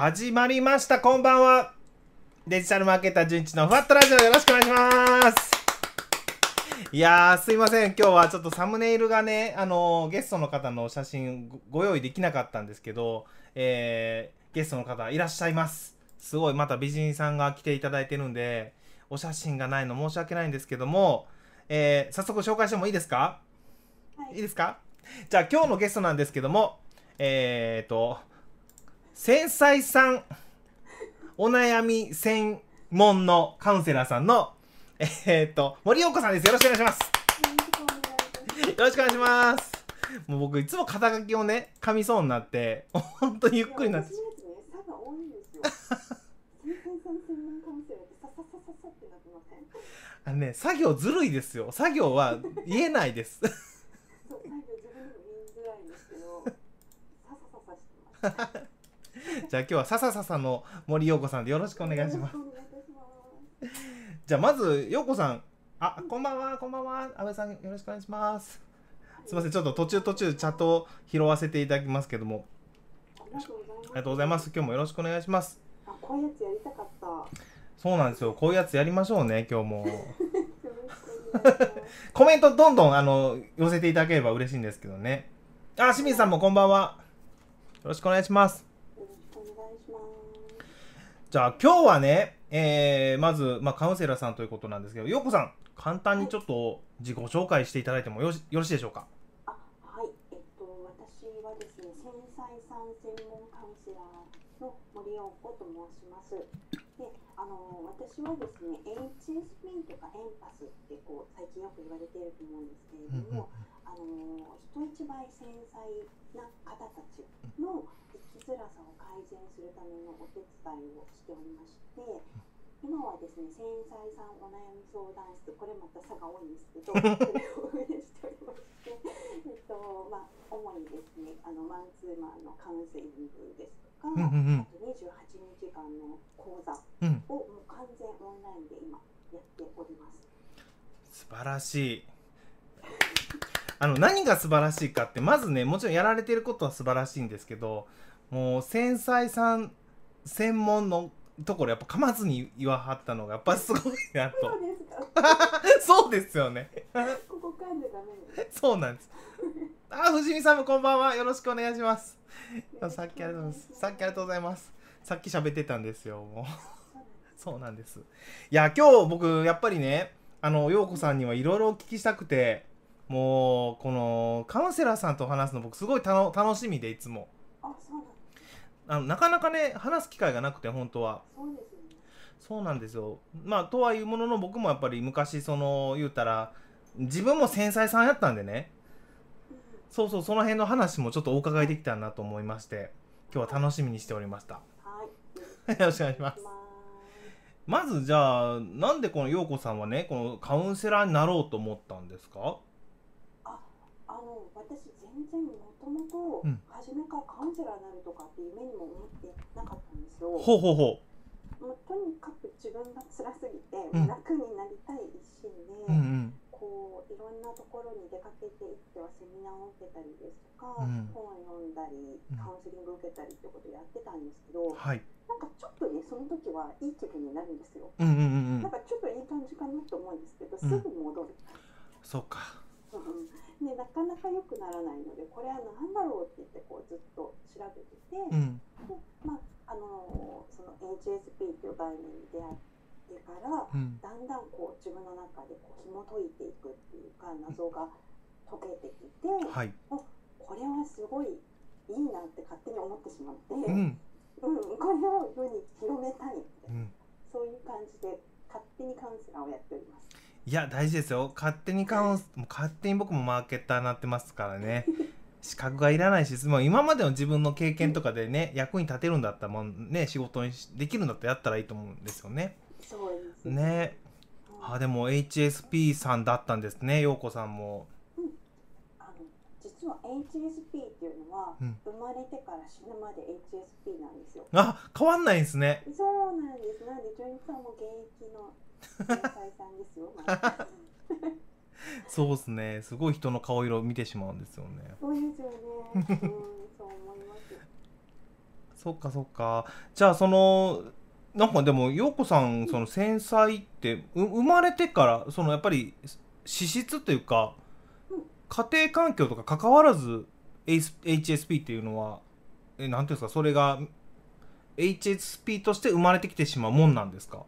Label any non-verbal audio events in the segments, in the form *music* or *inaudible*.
始まりました。こんばんは。デジタルマーケター順一のふわっとラジオ。よろしくお願いします。いやーすいません。今日はちょっとサムネイルがねあのーゲストの方の写真ごご用意できなかったんですけど、えーゲストの方いらっしゃいます。すごいまた美人さんが来ていただいてるんでお写真がないの申し訳ないんですけども、えー早速紹介してもいいですか？はい。いいですか？じゃあ今日のゲストなんですけどもえー、と繊細さん。お悩み専門のカウンセラーさんのえー、と森陽子さんです。よろしくお願いします。よろしくお願いします。もう僕いつも肩書きをね噛みそうになって本当にゆっくりになって。*laughs* あのね作業ずるいですよ。作業は言えないです。そう、最後自分でも言いづらいんですけど、ささささしてます。*laughs* じゃあ今日はささささの森陽子さんでよろしくお願いします。じゃあまず陽子さん。あこんばんはこんばんは。安倍さんよろしくお願いします。すいませんちょっと途中途中チャットを拾わせていただきますけども。ありがとうございます。今日もよろしくお願いします。あ、こういうやつやりたかった。よそうなんですよ。こういうやつやりましょうね今日も。*laughs* *laughs* コメントどんどんあの寄せていただければ嬉しいんですけどね。あ清水さんもこんばんは。よろしくお願いしますよろしくお願いします。じゃあ今日はね、えーまず、まあ、カウンセラーさんということなんですけど陽子さん簡単にちょっと自己紹介していただいてもよろしよろしいでしょうか？あ、はい、えっと、私はですね、繊細さん専門カウンセラーの森陽子と申します。で、あの、私はですね、HSP とかエンパスってこう最近よく言われていると思うんですけれども、あの、人一倍繊細な方たちの生きづらさを改善するためのお手伝いをしておりまして。今はですね、繊細さんお悩み相談室、これまた差が多いんですけど、*laughs* それを運営しておりまして。えっとまあ、主にですねあのマンツーマンのカウンセリングですとか、うんうんうんあと28日間の講座うんをもう完全オンラインで今やっております。素晴らしいあの何が素晴らしいかってまずねもちろんやられてることは素晴らしいんですけどもう繊細さん専門のところやっぱ噛まずに言わはったのがやっぱすごいなと。そうですか。そうですよね。ここ噛んでダメ。です。そうなんです。あ藤見さんもこんばんは。よろしくお願いします。さっきありがとうございます。さっきありがとうございます。さっき喋ってたんですよもう。そうなんです。いや、今日僕、やっぱりね、あの、陽子さんにはいろいろお聞きしたくて、もう、この、カウンセラーさんと話すの僕すごい楽しみで、いつも。あ、のなかなかね、話す機会がなくて、本当は。そうですよね。そうなんですよ。まあ、とはいうものの、僕もやっぱり昔、その、言うたら、自分も繊細さんやったんでね、うんそうそう、その辺の話もちょっとお伺いできたらなと思いまして、今日は楽しみにしておりました。はい。よろしくお願いします。まずじゃあなんでこの陽子さんはねこのカウンセラーになろうと思ったんですか？あの私全然もともとうん。初めからカウンセラーになるとかって夢にも思ってなかったんですよ。ほうほうほもうとにかく自分が辛すぎて、うん。楽になりたい一心で、ううんうん。こういろんなところに出かけていってはセミナーを受けたりですとか、うん。本を読んだりうん。カウンセリングを受けたりってことをやってたんですけど、はい。なんかちょっとねその時はいい気分になるんですよ。うんうんうんうん。なんかちょっといい感じかなと思うんですけど、すうん。ぐ戻る。そうかなかなか良くならないのでこれは何だろうって言ってこうずっと調べてて、うん。でまああのその HSP という概念に出会ってからうん。だんだんこう自分の中でこう紐解いていくっていうか謎が解けてきて、はい。これはすごいいいなって勝手に思ってしまって、ううんんこれを世に広めたいみたいな、うん。そういう感じで勝手にカウンセラーをやっております。いや大事ですよ。勝手にカウンスもう勝手に僕もマーケッターになってますからね。*laughs* 資格がいらないしもう今までの自分の経験とかでね役に立てるんだったらもうね仕事にしできるんだったらやったらいいと思うんですよね。そうですね。はいあでも HSP さんだったんですね陽子さんも。あの実は HSP っていうのは、うん。生まれてから死ぬまで HSP なんですよ。あ変わんないんですね。そうなんです。なんで、ジョイさんも現役の繊細さんですよ。まあ。そうですね。すごい人の顔色を見てしまうんですよね。そうですよね。うん、そう思います。そっかそっか。じゃあそのなんかでもようこさんその繊細ってう生まれてからそのやっぱり資質というかうん。家庭環境とか関わらず HSP っていうのはえなんていうんですか？それが HSP として生まれてきてしまうもんなんですか？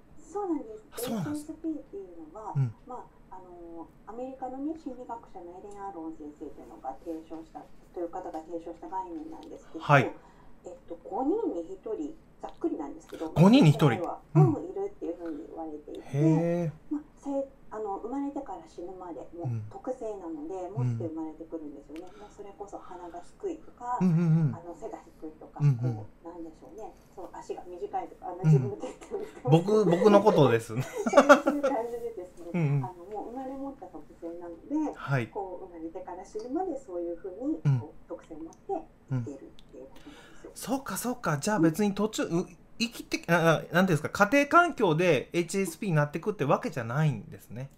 そうなんです。HSP っていうのは、うん。まああのアメリカのね心理学者のエレン・アーロン先生というのが提唱したという方が提唱した概念なんですけど、はい。えっと5人に1人ざっくりなんですけど、5人に一人。は、ううんん、いるっていうふうに言われていて、まあ、せあの生まれてから死ぬまでもうん。う特性なので、持って生まれてくるんですよね。まあ、それこそ鼻が低いとか、うんうんうん。あの背が低いとか、うんうん。こうなんでしょうね、そう足が短いとか、あのうん。自分の手って僕僕のことです。ねそういう感じでですね、うんうん。あのもう生まれ持った特性なので、はい。こう生まれてから死ぬまでそういうふうにうん。こう特性を持って生きているっていうことなんですよ。そうかそうか。じゃあ別に途中う生きてああなんていうんですか家庭環境で HSP になってくってわけじゃないんですね。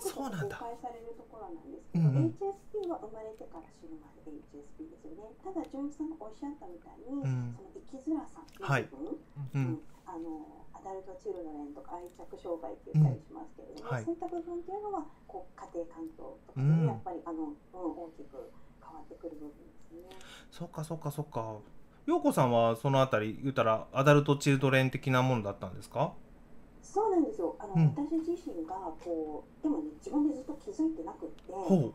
そうなんだ。公開されるところなんですけど、うんうん。HSP は生まれてから死ぬまで HSP ですよね。ただ純一さんがおっしゃったみたいに、うん。その生きづらさのはい部分、ううん。ん。あのアダルトチルドレンとか愛着障害って言ったりしますけれども、うんはい。そういった部分っていうのはこう家庭環境とかでうんやっぱりあの、うん、大きく変わってくる部分ですね。そうかそうかそうか陽子さんはそのあたり言ったらアダルトチルドレン的なものだったんですか？そうなんですよ。あの、うん。私自身がこうでもね自分でずっと気づいてなくって、ほう。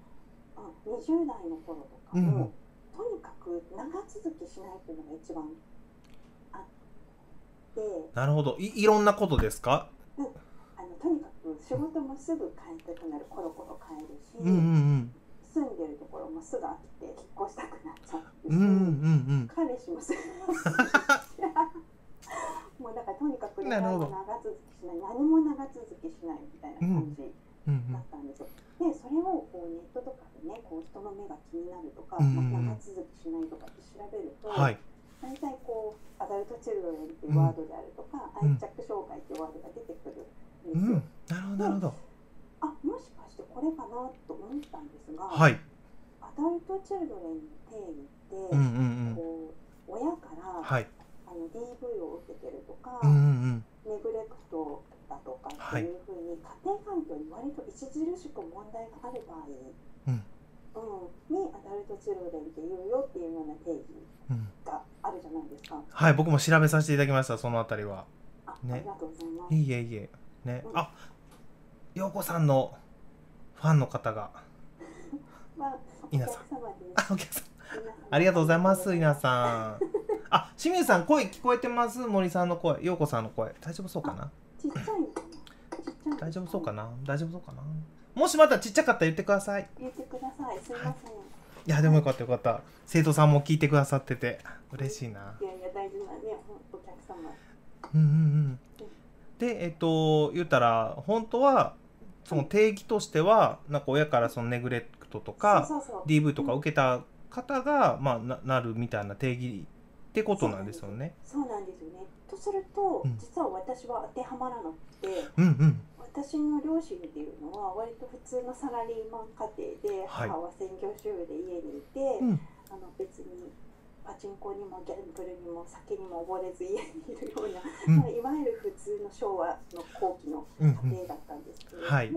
あ20代の頃とかうんも、とにかく長続きしないっていうのが一番あって、なるほど。いいろんなことですか？あのとにかく仕事もすぐ変えたくなる。コロコロ変えるし、うんうん住んでるところもすぐ飽きて引っ越したくなっちゃうし、うんうんうん。彼氏もすぐ。もうだからとにかくなるほど。長続きしない。何も長続きしないみたいな感じ。うんうんだったんですよ。で、それをこうネットとかでね、こう人の目が気になるとか、うんうんうん。まあ長続きしないとかって調べると、はい。大体こうアダルトチルドレンっていうワードであるとか、うん。愛着障害っていうワードが出てくるうんですよ。なるほどなるほど。あ、もしかしてこれかなと思ったんですが、はい。アダルトチルドレンの定義って、うんうんうん。こう親から、はい。あの DV を受けてるとか、うんうんうん。ネグレクトだとかっていうふうに、家庭環境に割と著しく問題がある場合、うん。うん、にアダルトチルドレンって言うよっていうような定義うん。があるじゃないですか。はい僕も調べさせていただきましたそのあたりは。あ,、ね。ありがとうございます。いいえいいえ。ね。うん。あ陽子さんのファンの方が。まあ、お稲さん。あお客さん。ありがとうございます稲さん。あ清水さん声聞こえてます？森さんの声。陽子さんの声。大丈夫そうかな？ちっちゃいゃい。大丈夫そうか。な？大丈夫そうかな？もしまたちっちゃかったら言ってください。言ってください。すいません。い。やでもよかったよかった。生徒さんも聞いてくださってて。嬉しいな。いやいや大事なね、お客様。うんうんうん。でえっと言ったら本当はその定義としてはなんか親からそのネグレクトとか。DV とか受けた方が、まあ、ななるみたいな定義ってことなんですよね。そうなんですよね。とすると、うん実は私は当てはまらなくて。うんうん私の両親っていうのは割と普通のサラリーマン家庭で、はい母は専業主婦で家にいて、うんあの別にパチンコにもギャンブルにも酒にも溺れず家にいるような、うん。まあ、いわゆる普通の昭和の後期のうん家庭だったんですけれども、はい。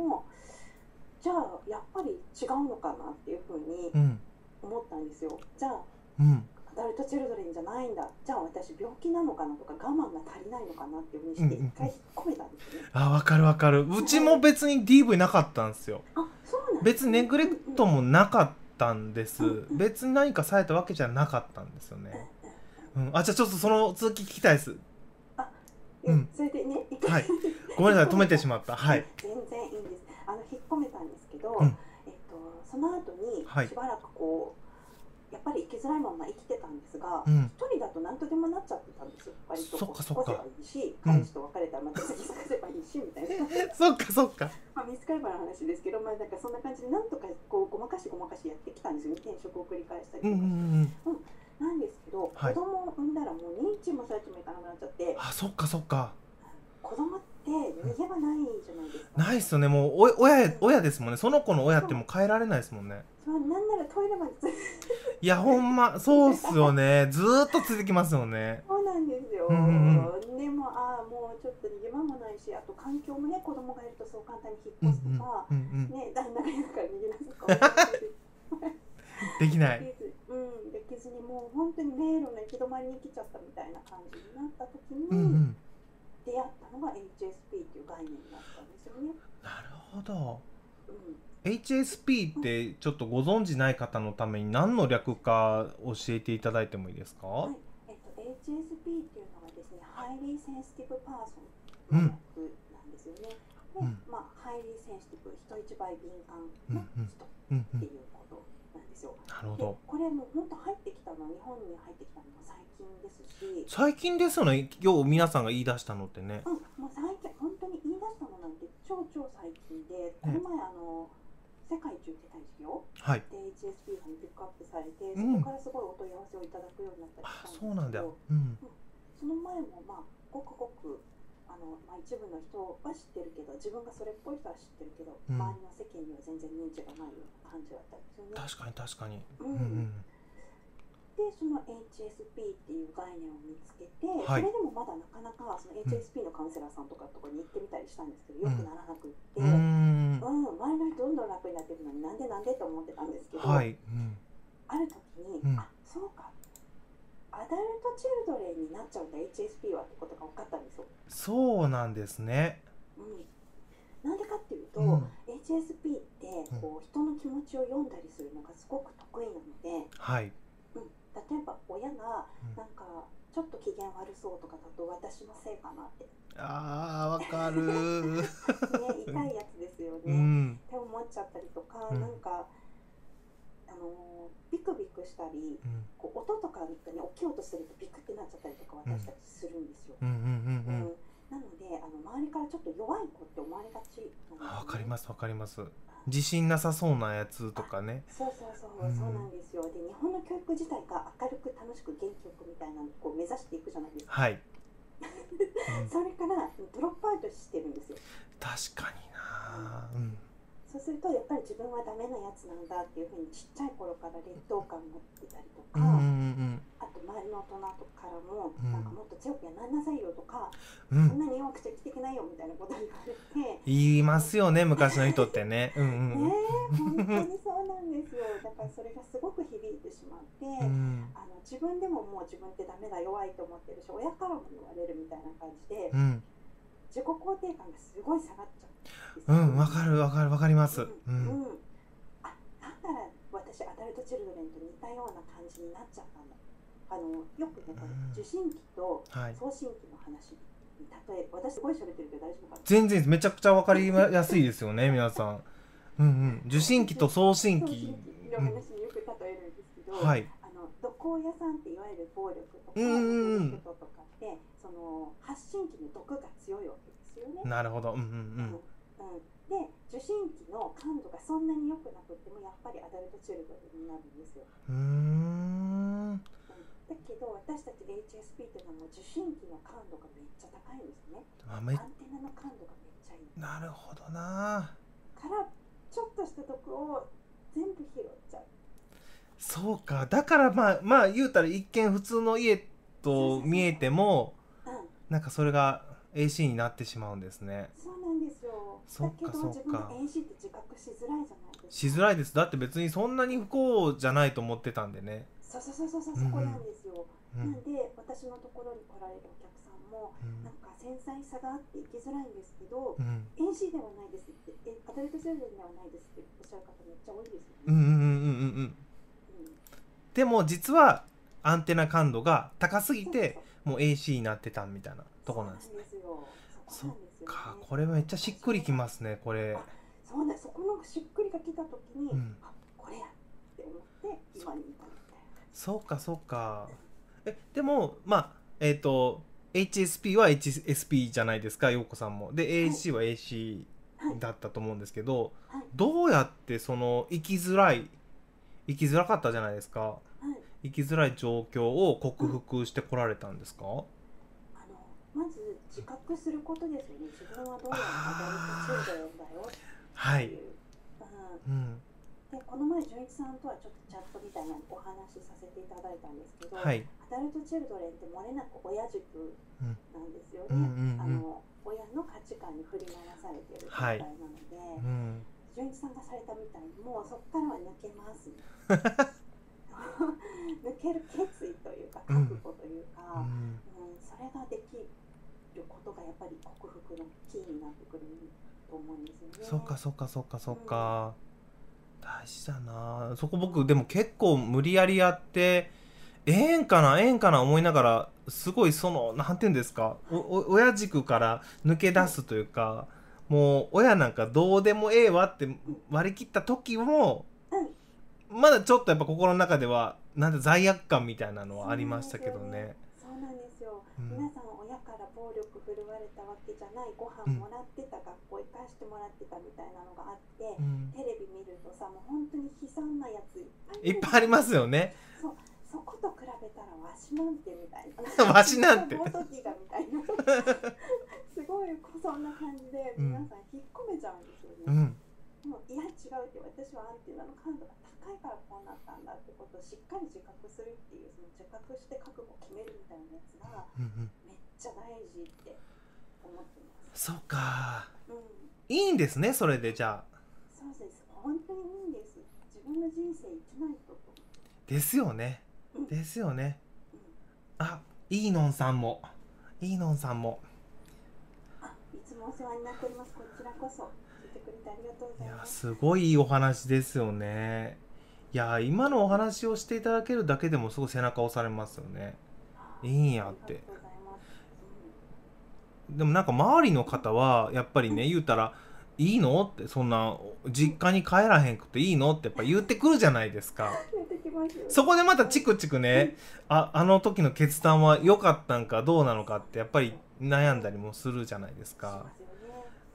じゃあやっぱり違うのかなっていうふうにうん。思ったんですよ。じゃあうん。アダルトチルドレンじゃないんだ。じゃあ私病気なのかなとか我慢が足りないのかなっていうふうにしてうんうんうん。一回引っ込めたんですよね。あわかるわかる。うちも別に DV なかったんですよ。あそうなん別にネグレクトもなかったんです。別に何かされたわけじゃなかったんですよね、うん、あじゃあちょっとその続き聞きたいです。ううん。ん、それでね、はい。ごめんなさい止めてしまった。*laughs* はい。全然いいんです。あの引っ込めたんですけど、うん。えっとその後にはい。しばらくこう、やっぱり生きづらいまま生きてたんですが、一、うん。人だと何とでもなっちゃってたんですよ。割とそっこうかそっか引っ越せばいいし、うん。彼氏と別れたらまた次探せばいいしみたいな。*laughs* そっかそっか。*laughs* まあ見つかればの話ですけど、まあなんかそんな感じでなんとかこうごまかしごまかしやってきたんですよね。転職を繰り返したりとか。うんうんうんなんですけど、はい子供を産んだらもう認知もされてもいかなくなっちゃって、あそっかそっか。子供って逃げ場ないじゃないですか。ないっすよね。もうお親親ですもんね。その子の親ってもう変えられないですもんね。そうなんならトイレまでついやほんまそうっすよね。ずーっとついてきますよね。そううんうんでもああもうちょっと逃げ場もないしあと環境もね子供がいるとそう簡単に引っ越すとか、うんうんね旦那がいるから逃げ出すかもしれないできない。できずうん、できずにもう本当に迷路の行き止まりに来ちゃったみたいな感じになった時に、うんうん。出会ったのが HSP っていう概念になったんですよね。なるほど。うん、HSP ってちょっとご存じない方のために何の略か教えていただいてもいいですか、はい、えっと HSP っていうのはですね、Highly Sensitive Person の略なんですよね。で、うん。まあ Highly Sensitive 人一倍敏感な人うんうん。っていうことなんですよ。なるほでどこれもう本当入ってきたの日本に入ってきたのも最近ですし、最近ですよね。今日皆さんが言い出したのってね。うん、もう最近本当に言い出したのなんて超超最近で、この前あの世界一受けたい事業はい。で HSP がピックアップされて、うん。そこからすごいお問い合わせをいただくようになったりあしたそうなんだ。うん。その前もまあごくごくあの、まあ、一部の人は知ってるけど自分がそれっぽい人は知ってるけど、うん。周りの世間には全然認知がないような感じだったんですよね。確かに確かに。うん。うんうんでその HSP っていう概念を見つけて、はい。それでもまだなかなかその HSP のカウンセラーさんとかとこに行ってみたりしたんですけど、うん。よくならなくって、うーうんん周りの人どんどん楽になっていくのになんでなんでと思ってたんですけど、はい。うん。ある時に、うん。あそうか。アダルトチルドレンになっちゃうんだ HSP はってことが分かったんですよ。そうなんですね。うん、なんでかっていうと、うん。HSP ってこう人の気持ちを読んだりするのがすごく得意なので、はい。うん、例えば親がうん。なんかちょっと機嫌悪そうとかだと私のせいかなって、あーわかる。*laughs* ね、痛いやつですよね。うん。って思っちゃったりとか、うん。なんかあのビクビクしたりうんこう音とかがね大きい音するとビクってなっちゃったりとか私たちするんですよ。うん。うん。うん。うん。うんなのであの周りからちょっと弱い子って思われがちなんですよねかりますわかります。自信なさそうなやつとかね。そうそうそう、うん。そうなんですよ。で日本の教育自体が明るく楽しく元気よくみたいなのをこう目指していくじゃないですか、はい、*laughs* うん。それからドロップアウトしてるんですよ。確かになうんそうするとやっぱり自分はダメなやつなんだっていうふうにちっちゃい頃から劣等感を持ってたりとか、うんうんあと周りの大人とかからも、うん。なんかもっと強くやらなさいよとか、うん。うんそんなに弱くちゃ生きていけないよみたいなことを言われて、言いますよね昔の人ってね。うんうん。*laughs* ねえ本当にそうなんですよ。だからそれがすごく響いてしまって、うん。あの自分でももう自分ってダメだ弱いと思ってるし親からも言われるみたいな感じで、うん自己肯定感がすごい下がっちゃううよ。んわかるわかるわかります。ううん。んあなんなら私アダルトチルドレンと似たような感じになっちゃったんだあのよくねうん受信機とはい。送信機の話に例え私すごい喋ってるけど大丈夫かな全然めちゃくちゃわかりやすいですよね皆さん。うんうん。受信機と送信機。送信機の話によく例えるんですけど、はい。あの毒親さんっていわゆる暴力とかうんうんとかってその発信機の毒が強いわけですよね。なるほどうんうんうんで受信機の感度がそんなに良くなくってもやっぱりアダルトチルドレンになるんですよ。うんだけど私たち HSP っていうのは受信機の感度がめっちゃ高いんですね。アンテナの感度がめっちゃいい。なるほどなからちょっとした毒を全部拾っちゃう。そうかだからまあまあ言うたら一見普通の家と見えてもうんなんかそれが AC になってしまうんですね。そうなんですよ。そっかそっか。自分が AC って自覚しづらいじゃないですか。しづらいです。だって別にそんなに不幸じゃないと思ってたんでね。そうそうそうそうそこなんですよ。うん。なんで私のところに来られるお客さんもうん。なんか繊細さがあって生きづらいんですけど、うん。AC ではないですって、えアダルトチルではないですっておっしゃる方めっちゃ多いですよね。うんうんうんうんうんうん。でも実はアンテナ感度が高すぎてそうもう AC になってたみたいなとこなんですねそうなんですよ。そこなんですよ、ね。かこれめっちゃしっくりきますねこれそうなんそこのしっくりが来た時に、うんあこれやって思って今に至るみたいな。そうかそうかえでもまあえっ、と HSP は HSP じゃないですか陽子さんもで AC は AC はいだったと思うんですけど、はいどうやってその生きづらい生きづらかったじゃないですかはい。生きづらい状況を克服してこられたんですか、あのまず自覚することですよね。自分はどうやらアダルトチルドレンだよっていう。はい、うん。うん、でこの前純一さんとはちょっとチャットみたいなお話しさせていただいたんですけど、はい。アダルトチルドレンって漏れなく親軸なんですよね、うんうんうん。あの親の価値観に振り回されている状態なので、うん。純一さんがされたみたいにもうそこからは抜けます *laughs* *laughs* 抜ける決意というかうん。覚悟というか、うん。うんそれができることがやっぱり克服のキーになってくると思うんですよね。そっかそっかそっかそっか、大事だな。そこ僕でも結構無理やりやってええんかなええんかな思いながらすごいそのなんていうんですかおお親軸から抜け出すというかもう親なんかどうでもええわって割り切った時もまだちょっとやっぱ心の中ではなんて罪悪感みたいなのはありましたけどね。そうなんですよ、うん。皆さん親から暴力振るわれたわけじゃないご飯もらってた、学校行かしてもらってたみたいなのがあって、うん。テレビ見るとさもう本当に悲惨なやついっぱいありますよね。そう。そこと比べたらわしなんてみたいな。わしなんて。がみたいなすごいそんな感じでうん皆さん引っ込めちゃうんですよね、うん。もういや違うって私はアンテナの感度が高いからこうなったんだってことをしっかり自覚するっていうその自覚して覚悟を決めるみたいなやつがめっちゃ大事って思ってます。そうかうん、いいんですねそれでじゃあそうです。本当にいいんです。自分の人生生きないとと。ですよねうんですよねうん、あいいのんさんもいいのんさんもあ、いつもお世話になっております。こちらこそ聞いてくれてありがとうごいやざいます。すごいいいお話ですよねいや今のお話をしていただけるだけでもすごい背中押されますよねいいんやって。でもなんか周りの方はやっぱりね言うたら「いいの?」ってそんな実家に帰らへんくていいのってやっぱ言ってくるじゃないですか。そこでまたチクチクねああの時の決断は良かったんかどうなのかってやっぱり悩んだりもするじゃないですしか。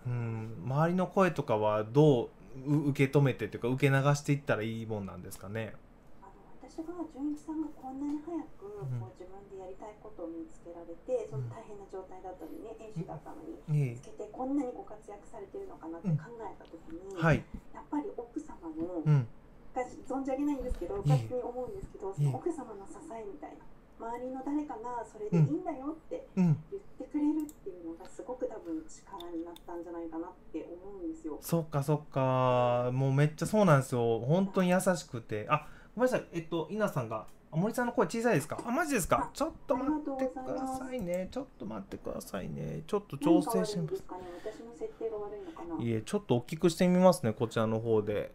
うん、周りの声とかはどうう受け止めてというか受け流していったらいいもんなんですかね？あの私が純一さんがこんなに早くうん。こう自分でやりたいことを見つけられて、その大変な状態だったのにね、演習だったのに。え見つけてこんなにご活躍されてるのかなって考えた時に、え、はい、やっぱり奥様の、うん、が存じ上げないんですけど、ええ。勝手に思うんですけど、そええ。の奥様の支えみたいな、周りの誰かがそれでいいんだよってうん、言ってくれるってがすごく多分力になったんじゃないかなって思うんですよ。そっかそっか、もうめっちゃそうなんですよ。本当に優しくて、あ、ごめんなさい、えっと稲さんが。あ森さんの声小さいですか？あ、マジですか？ちょっと待ってくださいね。ちょっと待ってくださいね。ちょっと調整します何が悪いんで。すかね。私の設定が悪いのかな？いえ、ちょっと大きくしてみますね、こちらの方で。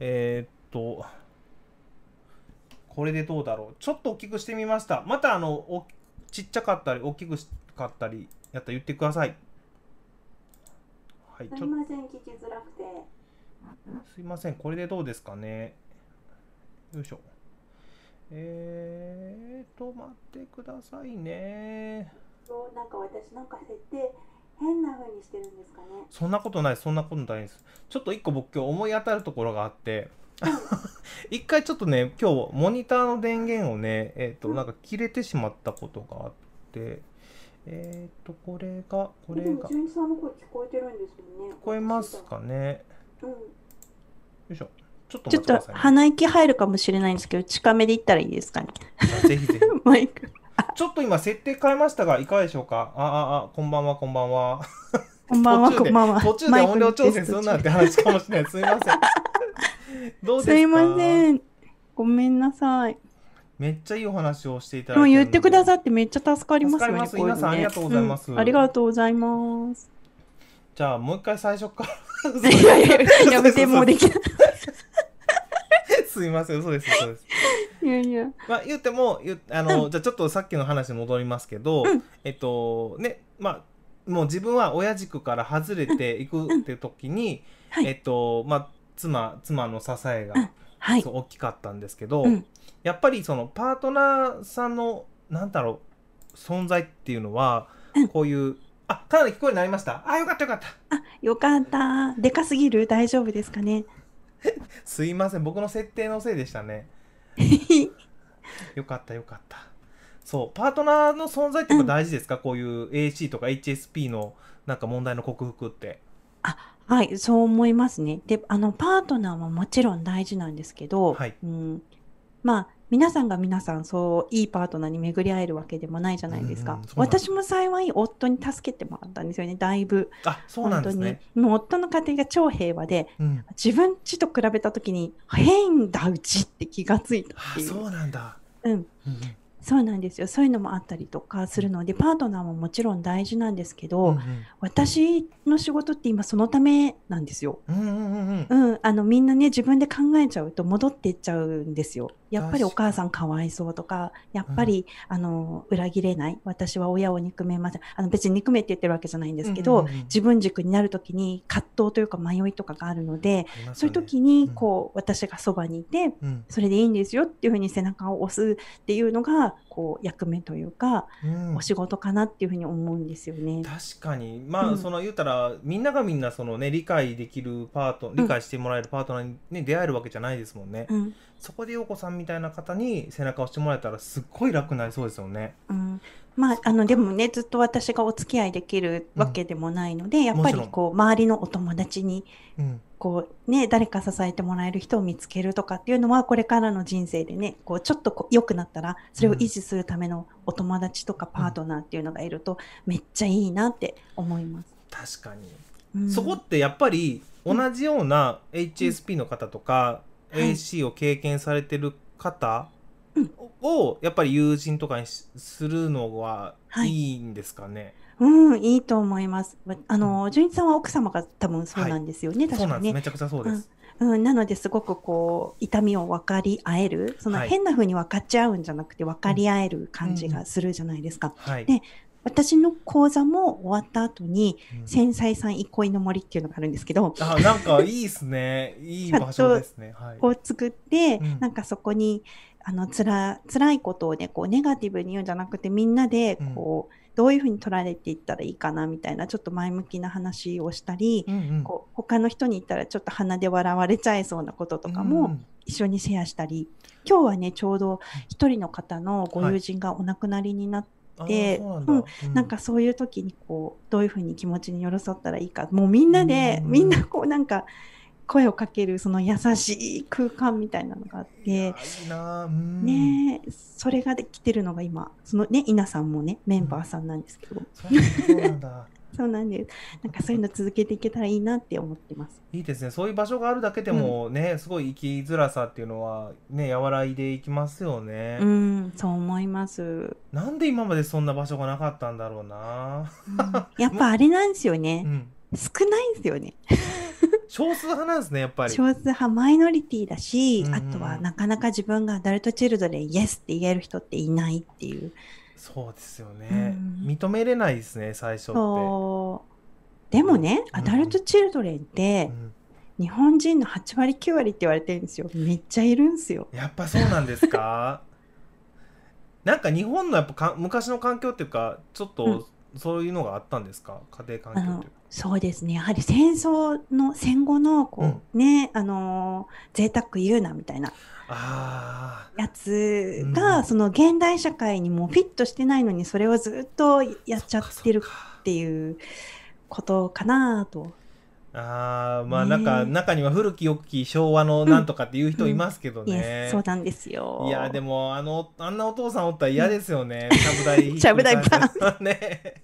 えー、っと、これでどうだろう？ちょっと大きくしてみました。また、あの、おちっちゃかったり、大きくかったり、やったら言ってください。はい、ちょっすみません、聞きづらくて。すいません、これでどうですかね。よいしょ。えーと、待ってくださいね。そうなんか私なんか設定変な風にしてるんですかね。そんなことない、そんなことないです。ちょっと一個僕今日思い当たるところがあって、*laughs* 一回ちょっとね、今日モニターの電源をね、えっ、と、なんか切れてしまったことがあって、えっ、と、これが、これが、純一さんの声聞こえてるんですよね。聞こえますかね。うん。よいしょ。ちょっとちょっと待ってください、ね。鼻息入るかもしれないんですけど、近めで言ったらいいですかね？あぜひぜひ。*laughs* マイク。ちょっと今設定変えましたが、いかがでしょうか？あ、あ、あ、こんばんは、こんばんは。こんばんは、こんばんは。途中で音量調整するなんて話かもしれない。すみません。どうですか？*laughs* すいません。ごめんなさい。めっちゃいいお話をしていただいて言ってくだい。さってめっちゃ助かりますよね。助かります皆さんありがとうございますんありがとうございます。じゃあもう一回最初から。*laughs* いやいやいや、やめて、もうできない。すいません、嘘です、嘘です。いやいや。まあ言っても、あの、じゃあちょっとさっきの話に戻りますけど、うんえっと、ね、まあ、もう自分は親軸から外れていくって時に、はいえっと、まあ、妻、妻の支えが、はい。そ。う大きかったんですけど、うん。やっぱりそのパートナーさんのなんだろう存在っていうのは、うん。こういうあかなり聞こえになりました？あよかったよかった。よかった。でかすぎる？大丈夫ですかね？*laughs* すいません。僕の設定のせいでしたね。*laughs* よかったよかった。そうパートナーの存在ってやっぱ大事ですか、こういう AC とか HSP のなんか問題の克服ってはい、そう思いますね。で、あの、パートナーももちろん大事なんですけど、はいうん、まあ、皆さんが皆さん、そう、いいパートナーに巡り合えるわけでもないじゃないですか。私も幸い、夫に助けてもらったんですよね、だいぶ。あそうなんですね。本当に。もう夫の家庭が超平和で、うん、自分家と比べたときに、変だ、うちって気がついたっていう。あそうなんだ。うん、うんそうなんですよ。そういうのもあったりとかするので、パートナーももちろん大事なんですけうんど、私の仕事って今そのためなんですよ。うんうんうんうんうんうん、あのみんなね自分で考えちゃうと戻っていっちゃうんですよ。やっぱりお母さんかわいそうとか、やっぱり、あの裏切れない。私は親を憎めません。あの別に憎めって言ってるわけじゃないんですけど、うんうんうん。自分軸になるときに葛藤というか迷いとかがあるので、ありますそういうよね時にうん。こう、私がそばにいて、うん。それでいいんですよっていうふうに背中を押すっていうのがこう役目というか、うん。お仕事かなっていうふうに思うんですよね。確かに。まあ、うん。その言うたらみんながみんなそのね理解できるパート理解してもらえるパートナーに、ね出会えるわけじゃないですもんね、うんそこで陽子さんみたいな方に背中を押してもらえたらすっごい楽になりそうですよね。うん、まああのでもねずっと私がお付き合いできるわけでもないので、やっぱりこう周りのお友達にうん。こうね誰か支えてもらえる人を見つけるとかっていうのはこれからの人生でねこうちょっとこう良くなったらそれを維持するためのお友達とかパートナーっていうのがいるとめっちゃいいなって思います。確かに、うん。そこってやっぱり同じような HSP の方とか、はい AC を経験されてる方うん。をやっぱり友人とかにしするのははい。いいんですかね、うん、いいと思います。わあの、純一さんは奥様が多分そうなんですよね、そう確かね。なんです。めちゃくちゃそうです、うん、なのですごくこう痛みを分かり合えるそのはい。変な風に分かっちゃうんじゃなくて分かり合える感じがするじゃないですか。はい、で私の講座も終わった後にうん。繊細さん憩いの森っていうのがあるんですけど、あなんかいいですね。いい場所ですね。はい。を作って、うん。なんかそこにあのつら辛いことをねこうネガティブに言うんじゃなくてみんなでこう、どういうふうに捉えていったらいいかなみたいなちょっと前向きな話をしたり、うんうん。こう他の人に言ったらちょっと鼻で笑われちゃいそうなこととかも一緒にシェアしたり、今日はねちょうど一人の方のご友人がお亡くなりになって、なんかそういう時にこうどういうふうに気持ちに寄り添ったらいいかもうみんなで、うんみんなこうなんか声をかけるその優しい空間みたいなのがあって。うん。ねえそれができてるのが今そのね稲さんもねメンバーさんなんですけど、そうなんだそうなんだ *laughs* そうなんです。なんかそういうの続けていけたらいいなって思ってます。いいですね。そういう場所があるだけでもね、すごい生きづらさっていうのはね和らいでいきますよね、うんそう思います。なんで今までそんな場所がなかったんだろうな、やっぱあれなんですようね。ん、少ないんですよね。少数派なんですねやっぱり。少数派マイノリティだし、うんうんあとはなかなか自分がアダルトチルドでイエスって言える人っていないっていう。そうですよね、うん。認めれないですね最初って。でもね、うん。アダルトチルドレンってう、ん。日本人の8割9割って言われてるんですよ。めっちゃいるんですよ。やっぱそうなんですか？*laughs* なんか日本のやっぱか昔の環境っていうかちょっとそういうのがあったんですか？家庭環境っていうかそうですね。やはり戦争の戦後のこう、ね、あのー贅沢言うなみたいなあやつが、うんその現代社会にもフィットしてないのにそれをずっとやっちゃってるっていうことかなと。あーまあねなんか中には古き良き昭和のなんとかっていう人いますけどいやね、そうなんですよ。いやでもあのあんなお父さんおったら嫌ですよね、*laughs* ちゃぶ台。ちゃぶ台バン。*laughs* ね。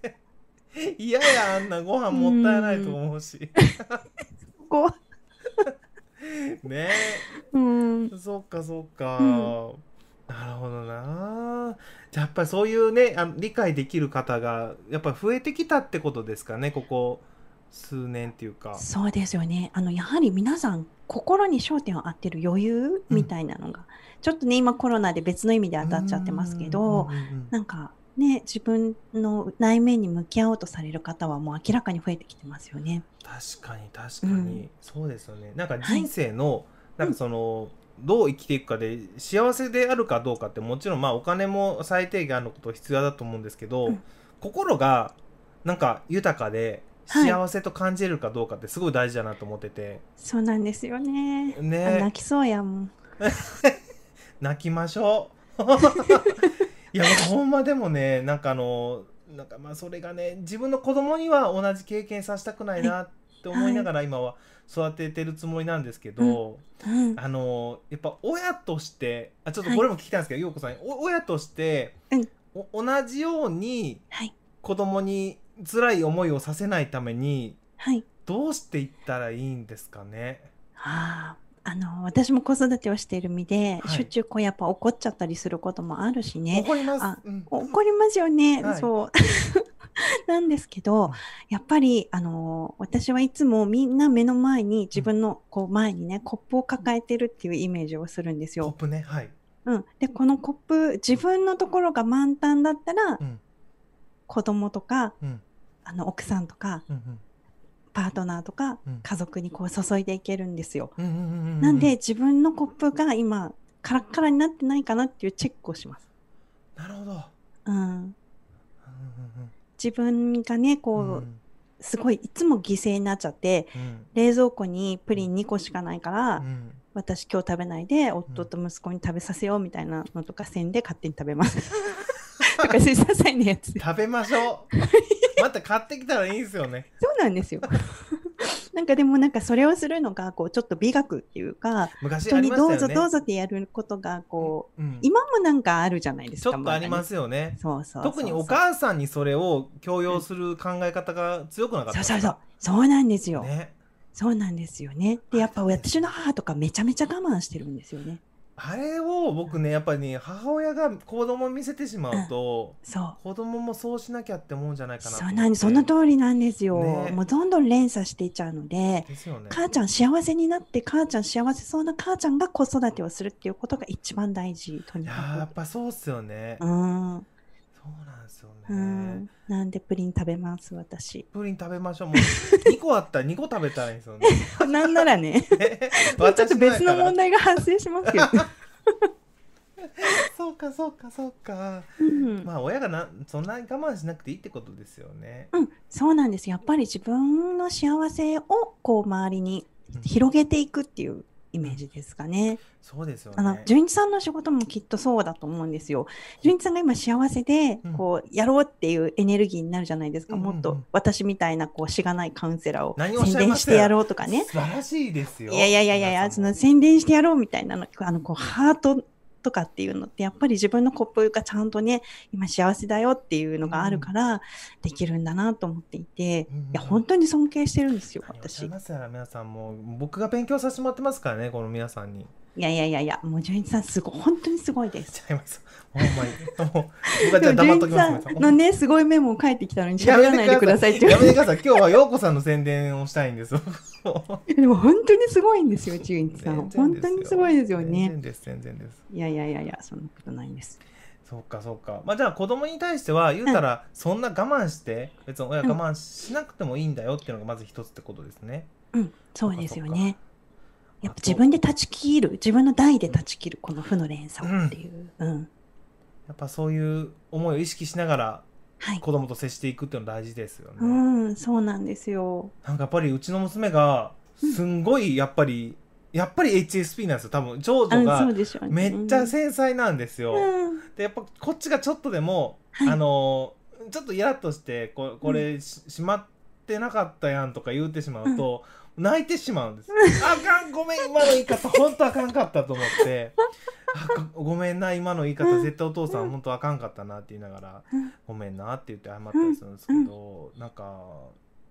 嫌やあんなご飯もったいないと思うし。*laughs* こね。う、うん、そっかそっか、うん。なるほどな。じゃあやっぱりそういうねあの理解できる方がやっぱり増えてきたってことですかねここ数年っていうか。そうですよね。あのやはり皆さん心に焦点を当てる余裕みたいなのが、ちょっとね今コロナで別の意味で当たっちゃってますけど、うんうんうんなんかね自分の内面に向き合おうとされる方はもう明らかに増えてきてますよね。確かに確かに、うん。そうですよね。なんか人生の、なんかその、どう生きていくかで幸せであるかどうかってもちろんまあお金も最低限あること必要だと思うんですけど、うん。心がなんか豊かではい幸せと感じれるかどうかってすごい大事だなと思ってて、そうなんですよね。あね泣きそうやもん。*laughs* 泣きましょう。*laughs* いや僕ほんまでもねなんかあのなんかまあそれがね自分の子供には同じ経験させたくないなって思いながら今は育ててるつもりなんですけど、うん、あのやっぱ親としてあちょっとこれも聞きたいんですけど、陽子さんお親として、うん。お同じようにはい。子供に辛い思いをさせないためにはい。どうしていったらいいんですかね？ああ、あの私も子育てをしている身で、はいしょっちゅうこうやっぱ怒っちゃったりすることもあるしね。怒ります。あうん怒りますよね。はいそう。*laughs* なんですけど、やっぱり、あの私はいつもみんな目の前に自分のこう前にね、コップを抱えてるっていうイメージをするんですよ。コップね、はい。うん。で、このコップ、自分のところが満タンだったら、うん子供とか、うんあの奥さんとか、うんうんパートナーとか、うん家族にこう注いでいけるんですよ。なんで、自分のコップが今、カラッカラになってないかなっていうチェックをします。なるほど。うん。自分がね、こう、うんうんすごいいつも犠牲になっちゃってうん冷蔵庫にプリン2個しかないから、うん私今日食べないで夫と息子に食べさせようみたいなのとかせんで勝手に食べます。*laughs* とか些細なやつで食べましょう。*laughs* また買ってきたらいいんですよね。そうなんですよ。*laughs* なんかでもなんかそれをするのがこうちょっと美学っていうか昔人にありましね。どうぞどうぞってやることがこう、うん今もなんかあるじゃないですちょか。っとありまだすよね。そうそうそうそう特にお母さんにそれを強要する考え方が強くなかったそうそうそうそうなんですよ。ね。そうなんですよね。でやっぱ私の母とかめちゃめちゃ我慢してるんですよね。あれを僕ねやっぱりね母親が子供を見せてしまうと、そう。子供もそうしなきゃって思うんじゃないかなそうなん。その通りなんですよ。ねもうどんどん連鎖していっちゃうので、ですよね。母ちゃん幸せになって、母ちゃん幸せそうな母ちゃんが子育てをするっていうことが一番大事、とにいやーやかっぱそうっすよね。く。うん。そうなん。うん。なんでプリン食べます、私。プリン食べましょう。もう *laughs* 2個あったら2個食べたらいいんですよね。*laughs* なんならね、*laughs* ちょっと別の問題が発生しますけど。そうかそうかそうか。うんまあ親がなそんなに我慢しなくていいってことですよね。うん、そうなんです。やっぱり自分の幸せをこう周りにうん広げていくっていうイメージですかね。そうですよあのね。純一さんの仕事もきっとそうだと思うんですよ。純一さんが今幸せでうんこうやろうっていうエネルギーになるじゃないですか。うんうんうんもっと私みたいなこうしがないカウンセラーを宣伝してやろうとかね。素晴らしいですよ。いやいやいやいやその宣伝してやろうみたいなの、あのこうハートとかっていうのってやっぱり自分のコップがちゃんとね、今幸せだよっていうのがあるからできるんだなと思っていて、うんうんいや本当に尊敬してるんですよ、私。皆さんも僕が勉強させてもらってますからねこの皆さんに。やいやいやいや、もう純一さんすごい、本当にすごいです。違います。ほんまに。もう僕はじゃあ黙っときます。のね、すごいメモを書いてきたのに喋らないでくださいってやめてください。今日は陽子さんの宣伝をしたいんです。*laughs* でも本当にすごいんですよ、純一さん。本当にすごいですよ全ね。然です全然です。いやいやいやいや、そんなことないんです。そうかそうか。まあじゃあ子供に対しては言うたら、そんな我慢して別に親我慢しなくてもいいんだよっていうのがまず一つってことですね。うん、そうですよね。やっぱ自分で断ち切る、自分の代で断ち切る、この負の連鎖をっていう。うん。やっぱそういう思いを意識しながらはい。子供と接していくっていうのは大事ですよね。うん、そうなんですよ。なんかやっぱりうちの娘がすんごいやっぱり、やっぱり HSP なんですよ多分長あ女が。めっちゃ繊細なんですよ。うん。でやっぱこっちがちょっとでも、はいあのーちょっとイラッとしてここれし,、しまってなかったやんとか言うてしまうと、泣いてしまうんです。*laughs* あかんごめん今の言い方本当あかんかったと思って。あごごめんな今の言い方絶対お父さん本当あかんかったなって言いながら、うんごめんなって言って謝ったりするんですけど、なんか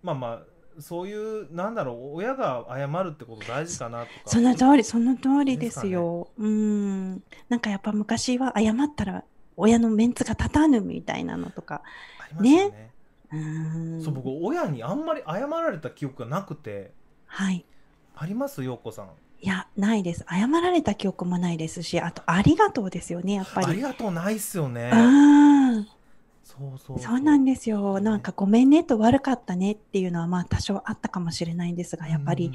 まあまあそういうなんだろう親が謝るってこと大事かなとかその通り、その通りですよ。うん。なんかやっぱ昔は謝ったら親のメンツが立たぬみたいなのとか。ありますよねうん。そう僕親にあんまり謝られた記憶がなくてはい。あります？陽子さんいや、ないです。謝られた記憶もないですし、あと、ありがとうですよね、やっぱり。ありがとうないっすよねあそうそうあ、そうなんですよ。なんか、ごめんねと悪かったねっていうのは、まあ、多少あったかもしれないんですが、やっぱりうん、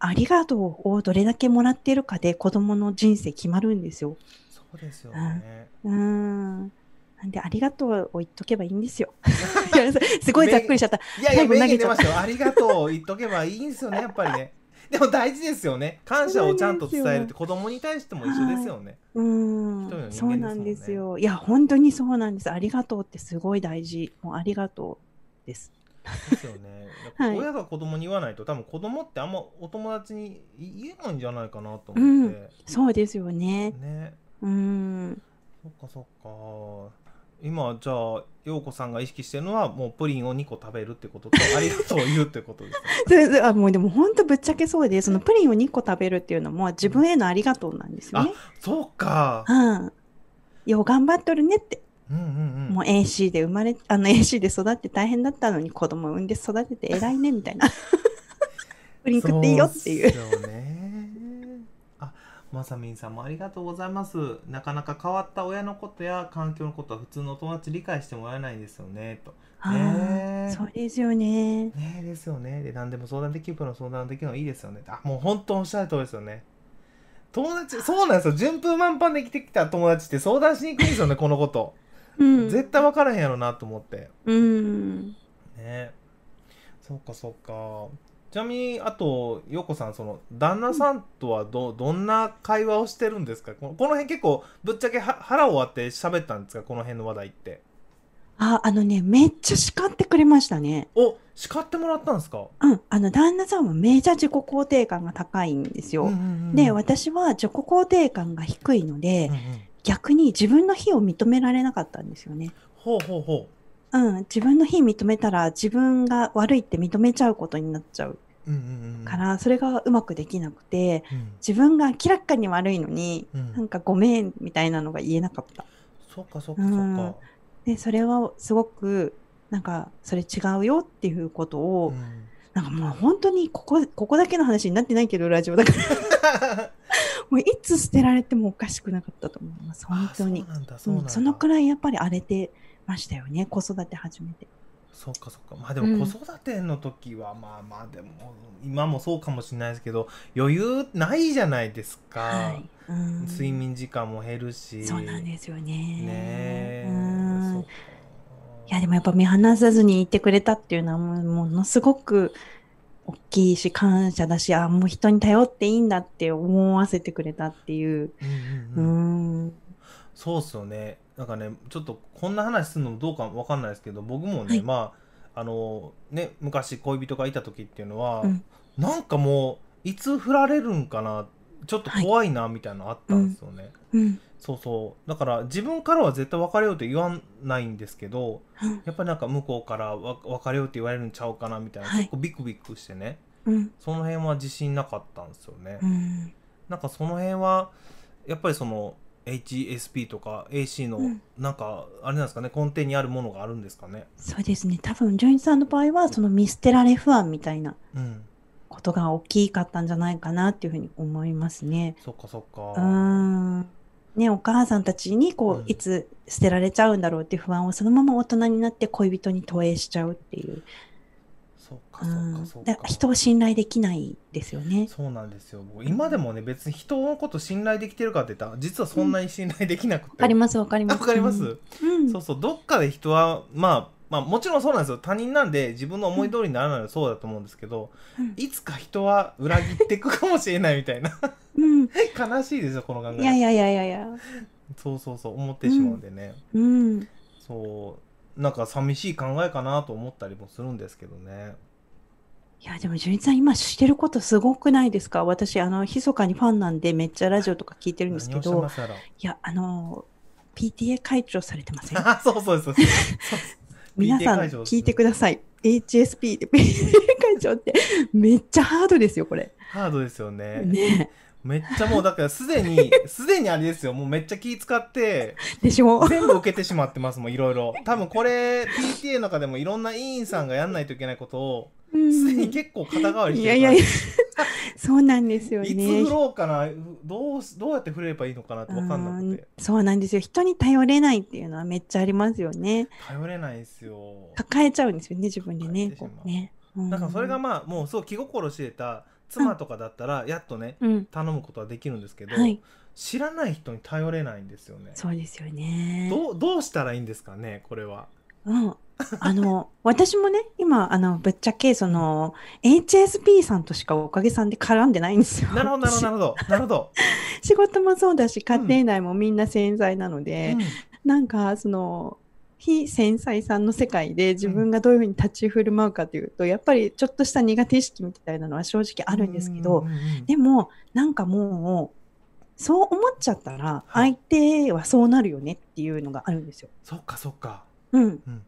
ありがとうをどれだけもらっているかで、子供の人生決まるんですよ。そうですよねうーん。なんで、*laughs* ありがとうを言っとけばいいんですよ。すごいざっくりしちゃった。いやいや名げ出ましたよありがとう言っとけばいいんですよねやっぱりねでも大事ですよね感謝をちゃんと伝えるって子供に対しても一緒ですよね、うー一人の人間ですん、そうなんですよ。いや、本当にそうなんです。ありがとうってすごい大事。もうありがとうです。ですよね。*laughs* はい親が子供に言わないと多分子供ってあんまお友達に言えないんじゃないかなと思って。そうですよね。ね。うん。そっかそっか。今じゃあ陽子さんが意識してるのはもうプリンを2個食べるってこととありがとうを言うってことですね。*laughs* あもうでも本当ぶっちゃけそうで、そのプリンを2個食べるっていうのも自分へのありがとうなんですよね。そうか。うん。よう頑張っとるねって。うんうんうん。もう AC で生まれ、あの AC で育って大変だったのに子供産んで育てて偉いねみたいな。*laughs* プリン食っていいよっていう。そうね。あ、まさみんさんもありがとうございます。なかなか変わった親のことや環境のことは普通のお友達理解してもらえないんですよね。と。あねそうですよね。ねえですよね。で、何でも相談できるプロの相談できるのはいいですよね。あ、もう本当おっしゃる通りですよね。友達、そうなんですよ。順風満帆で生きてきた友達って相談しにくいんですよね、このこと。うん。絶対分からへんやろなと思って。うん。ねそうかそうかちなみにあと陽子さんその旦那さんとはどどんな会話をしてるんですか？このこの辺結構ぶっちゃけは腹を割って喋ったんですか？この辺の話題ってあ、あのね、めっちゃ叱ってくれましたね。お叱ってもらったんですか？うん。あの、旦那さんもめちゃ自己肯定感が高いんですよ。うんうんうんで、私は自己肯定感が低いので、うんうん逆に自分の非を認められなかったんですよね。ほうほうほうん。自分の非認めたら自分が悪いって認めちゃうことになっちゃうから、それがうまくできなくて、うん。自分が明らかに悪いのに、うん。なんかごめんみたいなのが言えなかった。そっかそっかそっか、うん。で、それはすごく、なんか、それ違うよっていうことを、うん。なんかもう本当にここ、ここだけの話になってないけど、ラジオだから。*laughs* もういつ捨てられてもおかしくなかったと思います、本当に。そのくらいやっぱり荒れてましたよね、子育て始めて。そっかそっか。まあでも子育ての時はまあまあでも今もそうかもしれないですけど余裕ないじゃないですか、はい。うん。睡眠時間も減るし。そうなんですよね。ねいや、でもやっぱ見放さずにいてくれたっていうのはものすごく大きいし感謝だし、あ、もう人に頼っていいんだって思わせてくれたっていう。うんううん。うんん。そうっすよねなんかねちょっとこんな話するのもどうかわかんないですけど僕もね、はい。まああのね昔恋人がいた時っていうのは、うん。なんかもういつ振られるんかなちょっと怖いなみたいなのあったんですよね、うん。そうそう。だから自分からは絶対別れようって言わないんですけどうんやっぱりなんか向こうからわ別れようって言われるんちゃうかなみたいな、はい。結構ビクビクしてねうん。その辺は自信なかったんですよね、うん。なんかその辺はやっぱりその HSP とか AC のうんなんかあれなんですかね根底にあるものがあるんですかねそうですね。多分、純一さんの場合は、その見捨てられ不安みたいなうんことが大きかったんじゃないかなっていうふうに思いますね。そっかそっかん。ね、お母さんたちにこうんう、いつ捨てられちゃうんだろうっていう不安をそのまま大人になって恋人に投影しちゃうっていう。そっかうそっん。か。そっか人を信頼できないですよね。そうなんですよ。僕今でもね別に人のこと信頼できてるかって言ったら実はそんなに信頼できなくて。わかりますわかります。あわかります、うん。そうそうどっかで人はまあまあもちろんそうなんですよ。他人なんで自分の思い通りにならないのはそうだと思うんですけど、うん。いつか人は裏切っていくかもしれないみたいな。うん。*laughs* 悲しいですよこの考え。いやいやいやいやいや。そうそうそう思ってしまうんでね、うん。そうなんか寂しい考えかなと思ったりもするんですけどね。いや、でも、純一さん、今してることすごくないですか？私、あの、密かにファンなんで、めっちゃラジオとか聞いてるんですけど。いやあの、PTA 会長されてません？*laughs* あそうそうそう。です皆さん聞いてください。HSP で PTA 会長ってめっちゃハードですよ、これ。ハードですよね。ねめっちゃもうだからすでに *laughs* すでにあれですよ。もうめっちゃ気使ってでしょ？全部受けてしまってますもんいろいろ。多分これ PTA の中でもいろんな委員さんがやんないといけないことをうん。すでに結構肩代わりしてるいやいや *laughs* そうなんですよいつね。振ろうかな？どうしどうやって振ればいいのかなって分かんなくうんてそうなんですよ。人に頼れないっていうのはめっちゃありますよね。頼れないですよ。抱えちゃうんですよね、自分でね。ね。うん。だからそれがまあもうそう気心知れた妻とかだったらやっとねうん。頼むことはできるんですけど、はい。知らない人に頼れないんですよねそうですよね。どうどうしたらいいんですかねこれはうん。あの、*laughs* 私もね、今、あの、ぶっちゃけ、その、HSP さんとしかおかげさんで絡んでないんですよ。なるほどなるほどなるほど *laughs* なるほど、仕事もそうだし、家庭内もみんな繊細なので、うんなんか、その、非繊細さんの世界で自分がどういうふうに立ち振る舞うかというと、やっぱりちょっとした苦手意識みたいなのは正直あるんですけど、でもなんかもうそう思っちゃったらはい。相手はそうなるよねっていうのがあるんですよ。そっかそっか。うん。うん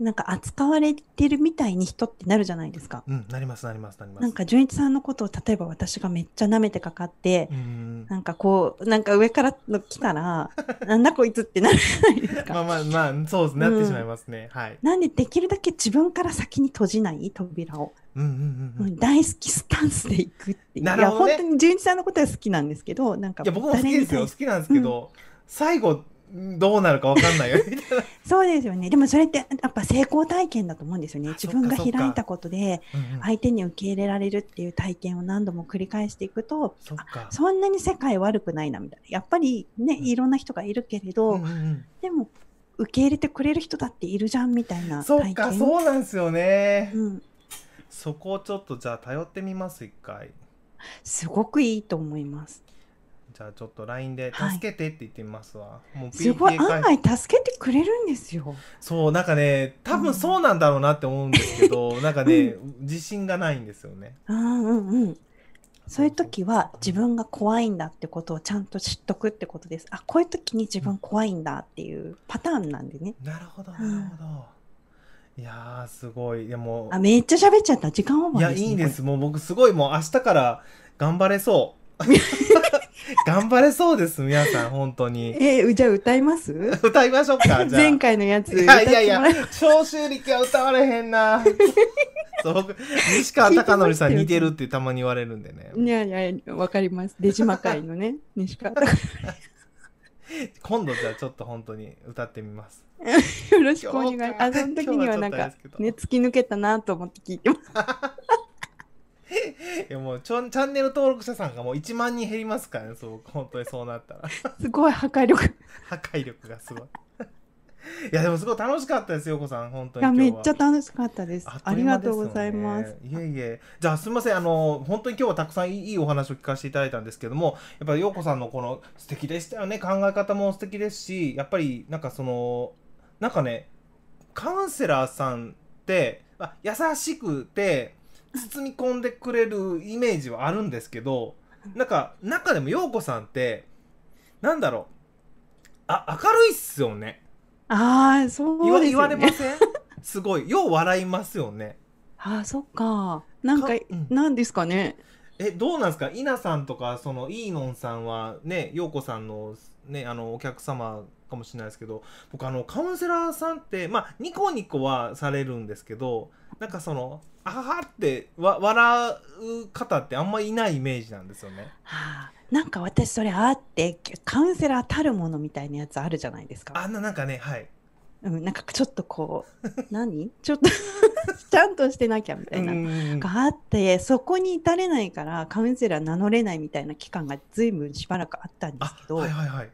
なんか扱われてるみたいに人ってなるじゃないですか。うんなりますなりますなります。なんか純一さんのことを例えば私がめっちゃ舐めてかかって、うんなんかこうなんか上からの来たら *laughs* なんだこいつってなるじゃないですか。まあまあまあそうですね。なってしまいますね、はい。なんでできるだけ自分から先に閉じない？扉を、うんうんうんうん。うん大好きスタンスでいくっていう。なるほどね。いや本当に純一さんのことは好きなんですけど、なんかいや僕も好きですよ。好きなんですけど、最後どうなるかわかんないよ *laughs* そうですよね。でもそれってやっぱ成功体験だと思うんですよね。あ自分が開いたことで相手に受け入れられるっていう体験を何度も繰り返していくと、あそんなに世界悪くないなみたいな。やっぱりね、うんいろんな人がいるけれど、うんうんうんでも受け入れてくれる人だっているじゃんみたいなそっ体験。かそうなんですよね、うん、そこをちょっとじゃあ頼ってみます一回すごくいいと思います。じゃあちょっと LINE ではい助けてって言ってみますわ、もうすごい案返外助けてくれるんですよ。そうなんかね多分そうなんだろうなって思うんですけど、なんかね自信がないんですよねうんうんうん。そういう時は自分が怖いんだってことをちゃんと知っとくってことです。あ、こういう時に自分怖いんだっていうパターンなんでね。なるほどなうんるほど、いやーすごいいやもうあ、めっちゃ喋っちゃった。時間オーバいやーです、ね。いいんですもう僕すごいもう明日から頑張れそう *laughs* *laughs* 頑張れそうです皆さん本当こにれ。えーじゃあ歌います？*laughs* 歌いましょうか *laughs* じゃあ前回のやついやいやいやもらえ、長州力は歌われへんな。そう僕、西川貴教さん似てるってたまに言われるんでね。いやいや、わかります。出島会のね、西川。よ今度じゃあちょっと本当に歌ってみます。ろしくお願い。あ、その時にはなんかね、突き抜けたなと思って聞いてます。いやもうちょチャンネル登録者さんがもう1万人減りますからね、そう本当にそうなったら。すごい破壊力。破壊力がすごい。いやでもすごい楽しかったですよ、こさん、本当いや、に今日は。めっちゃ楽しかったです。あっありがとうございます。いえいえ。じゃあすみません。あの、本当に今日はたくさんいいいいお話を聞かせていただいたんですけども、やっぱり陽子さんのこの素敵でしたよね。考え方も素敵ですし、やっぱりなんかその、なんかね、カウンセラーさんって、あ優しくて、包み込んでくれるイメージはあるんですけど、なんか中でも陽子さんって、なんだろう、あ、明るいっすよね。ああ、そう言わですよね。言われません？すごい。よう笑いますよね。ああ、そっか。なんかかうん、なんですかね。えどうなんですか？稲さんとかそのイーノンさんはね陽子さんのねあのお客様かもしれないですけど僕あのカウンセラーさんってまあニコニコはされるんですけどなんかそのあははってわ笑う方ってあんまいないイメージなんですよね。はあ、なんか私それあって、カウンセラーたるものみたいなやつあるじゃないですか。あんななんかねはい。うん、なんかちょっとこう、*laughs* 何？ちょっとちゃんとしてなきゃみたいな。うん。があってそこに至れないからカウンセラー名乗れないみたいな期間がずいぶんしばらくあったんですあけど、はいはいはい。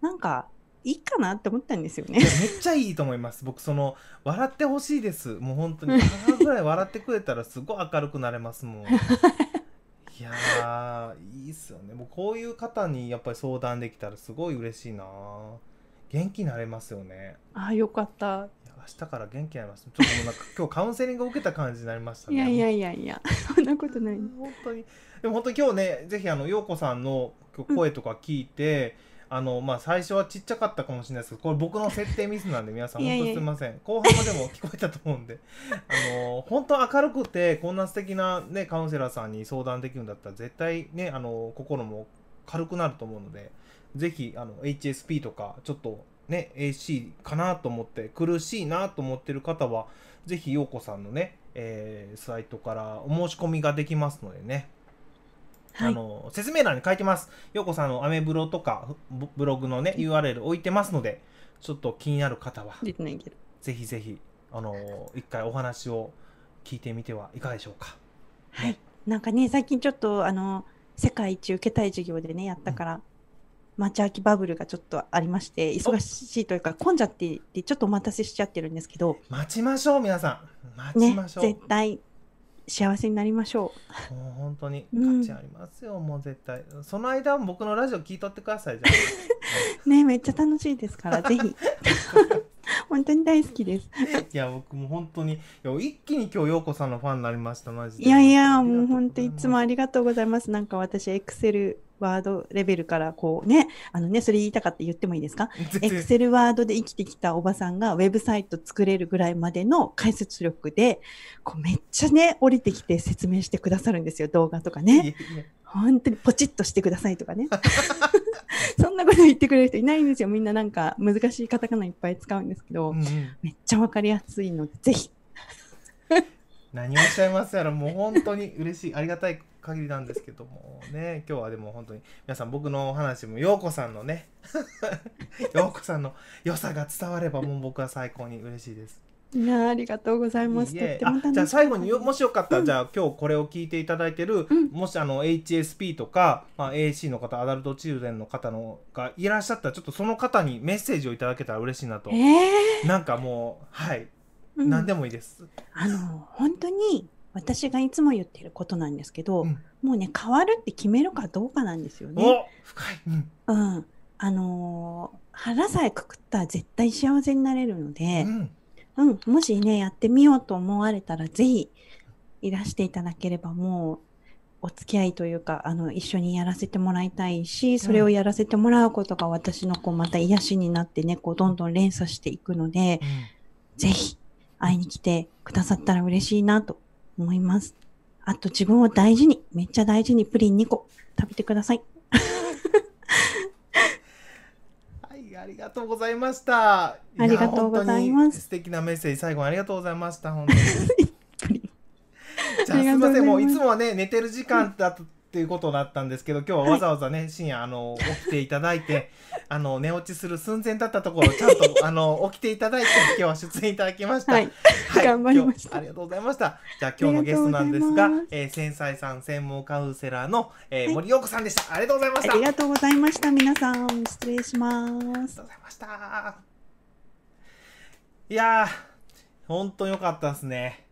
なんかいいかなって思ったんですよね。めっちゃいいと思います。僕その笑ってほしいです。もう本当に。母ぐらい笑ってくれたらすごい明るくなれますもん。*laughs* いやーいいっすよね。もうこういう方にやっぱり相談できたらすごい嬉しいな。元気になれますよね。ああよかった。明日から元気になります。ちょっともうなんか *laughs* 今日カウンセリングを受けた感じになりましたね。いやいやいやいや。そんなことない。本当に。でも本当に今日ねぜひあの陽子さんの声とか聞いて、あのまあ最初はちっちゃかったかもしれないですけどこれ僕の設定ミスなんで皆さん *laughs* 本当すみません。後半までも聞こえたと思うんであの本当明るくてこんな素敵なねカウンセラーさんに相談できるんだったら絶対ねあの心も軽くなると思うのでぜひあの HSP とかちょっとね AC かなと思って苦しいなと思ってる方はぜひ陽子さんのね、えーサイトからお申し込みができますのでね、はい。あの説明欄に書いてます。陽子さんのアメブロとかブブログのね URL 置いてますのでちょっと気になる方は。ぜひぜひあの一回お話を聞いてみてはいかがでしょうか。はい。なんかね最近ちょっとあの世界一受けたい授業でねやったから。待ち空きバブルがちょっとありまして忙しいというか混んじゃってちょっとお待たせしちゃってるんですけど。待ちましょう皆さん。待ちねましょう、絶対幸せになりましょもう本当にうん。価値ありますよ、もう絶対。その間僕のラジオ聞いとってくださいじゃ *laughs* ねめっちゃ楽しいですから *laughs* ぜひ。*laughs* 本当に大好きです。いや僕も本当にいや一気に今日陽子さんのファンになりましたマジで。いやいやもう本当いつもありりがとうございます。なんか私エクセルワードレベルからこうねあのねそれ言いたかった言ってもいいですか？*laughs* エクセルワードで生きてきたおばさんがウェブサイト作れるぐらいまでの解説力でこうめっちゃね降りてきて説明してくださるんですよ動画とかね。本当にポチッとしてくださいとかね。*laughs* *laughs* そんなこと言ってくれる人いないんですよ。みんななんか難しいカタカナいっぱい使うんですけど、うんうん。めっちゃわかりやすいのでぜひ何をおっしゃいますやらもう本当に嬉しいありがたい限りなんですけども。ね今日はでも本当に皆さん僕のお話も陽子さんのね *laughs* 陽子さんの良さが伝わればもう僕は最高に嬉しいです。いやーありがとうございます。じゃあ最後によもしよかったら、じゃあ今日これを聞いていただいてる、うん。もしあの HSP とか、まあ、AC の方アダルトチルドレンの方のがいらっしゃったらちょっとその方にメッセージをいただけたら嬉しいなと、えなんかもうはい、ーうん。何でもいいです。あの本当に私がいつも言ってることなんですけど、うん。もうね変わるって決めるかどうかなんですよね。お深い、うん。うん、あのー腹さえくくったら絶対幸せになれるのでう、ん。うん、もしねやってみようと思われたらぜひいらしていただければもうお付き合いというかあの一緒にやらせてもらいたいしそれをやらせてもらうことが私のこうまた癒しになってねこうどんどん連鎖していくのでぜひ会いに来てくださったら嬉しいなと思います。あと自分を大事にめっちゃ大事にプリン2個食べてください。はい、ありがとうございました。ありがとうございます素敵なメッセージ、最後にありがとうございました。本当に。*laughs* じゃあ、すすみません、もういつもはね、寝てる時間だっていうことだったんですけど、今日はわざわざね、深夜、あの、起きていただいて。*laughs* あの、寝落ちする寸前だったところ、ちゃんと、あの、起きていただいて、今日は出演いただきました。はい、はい頑張りましたありがとうございました。じゃあ今日のゲストなんですがえー、繊細さん専門カウンセラーの、えー森陽子さんでした。ありがとうございました。ありがとうございました皆さん失礼しますありがとうございました。いやー、本当良かったですね。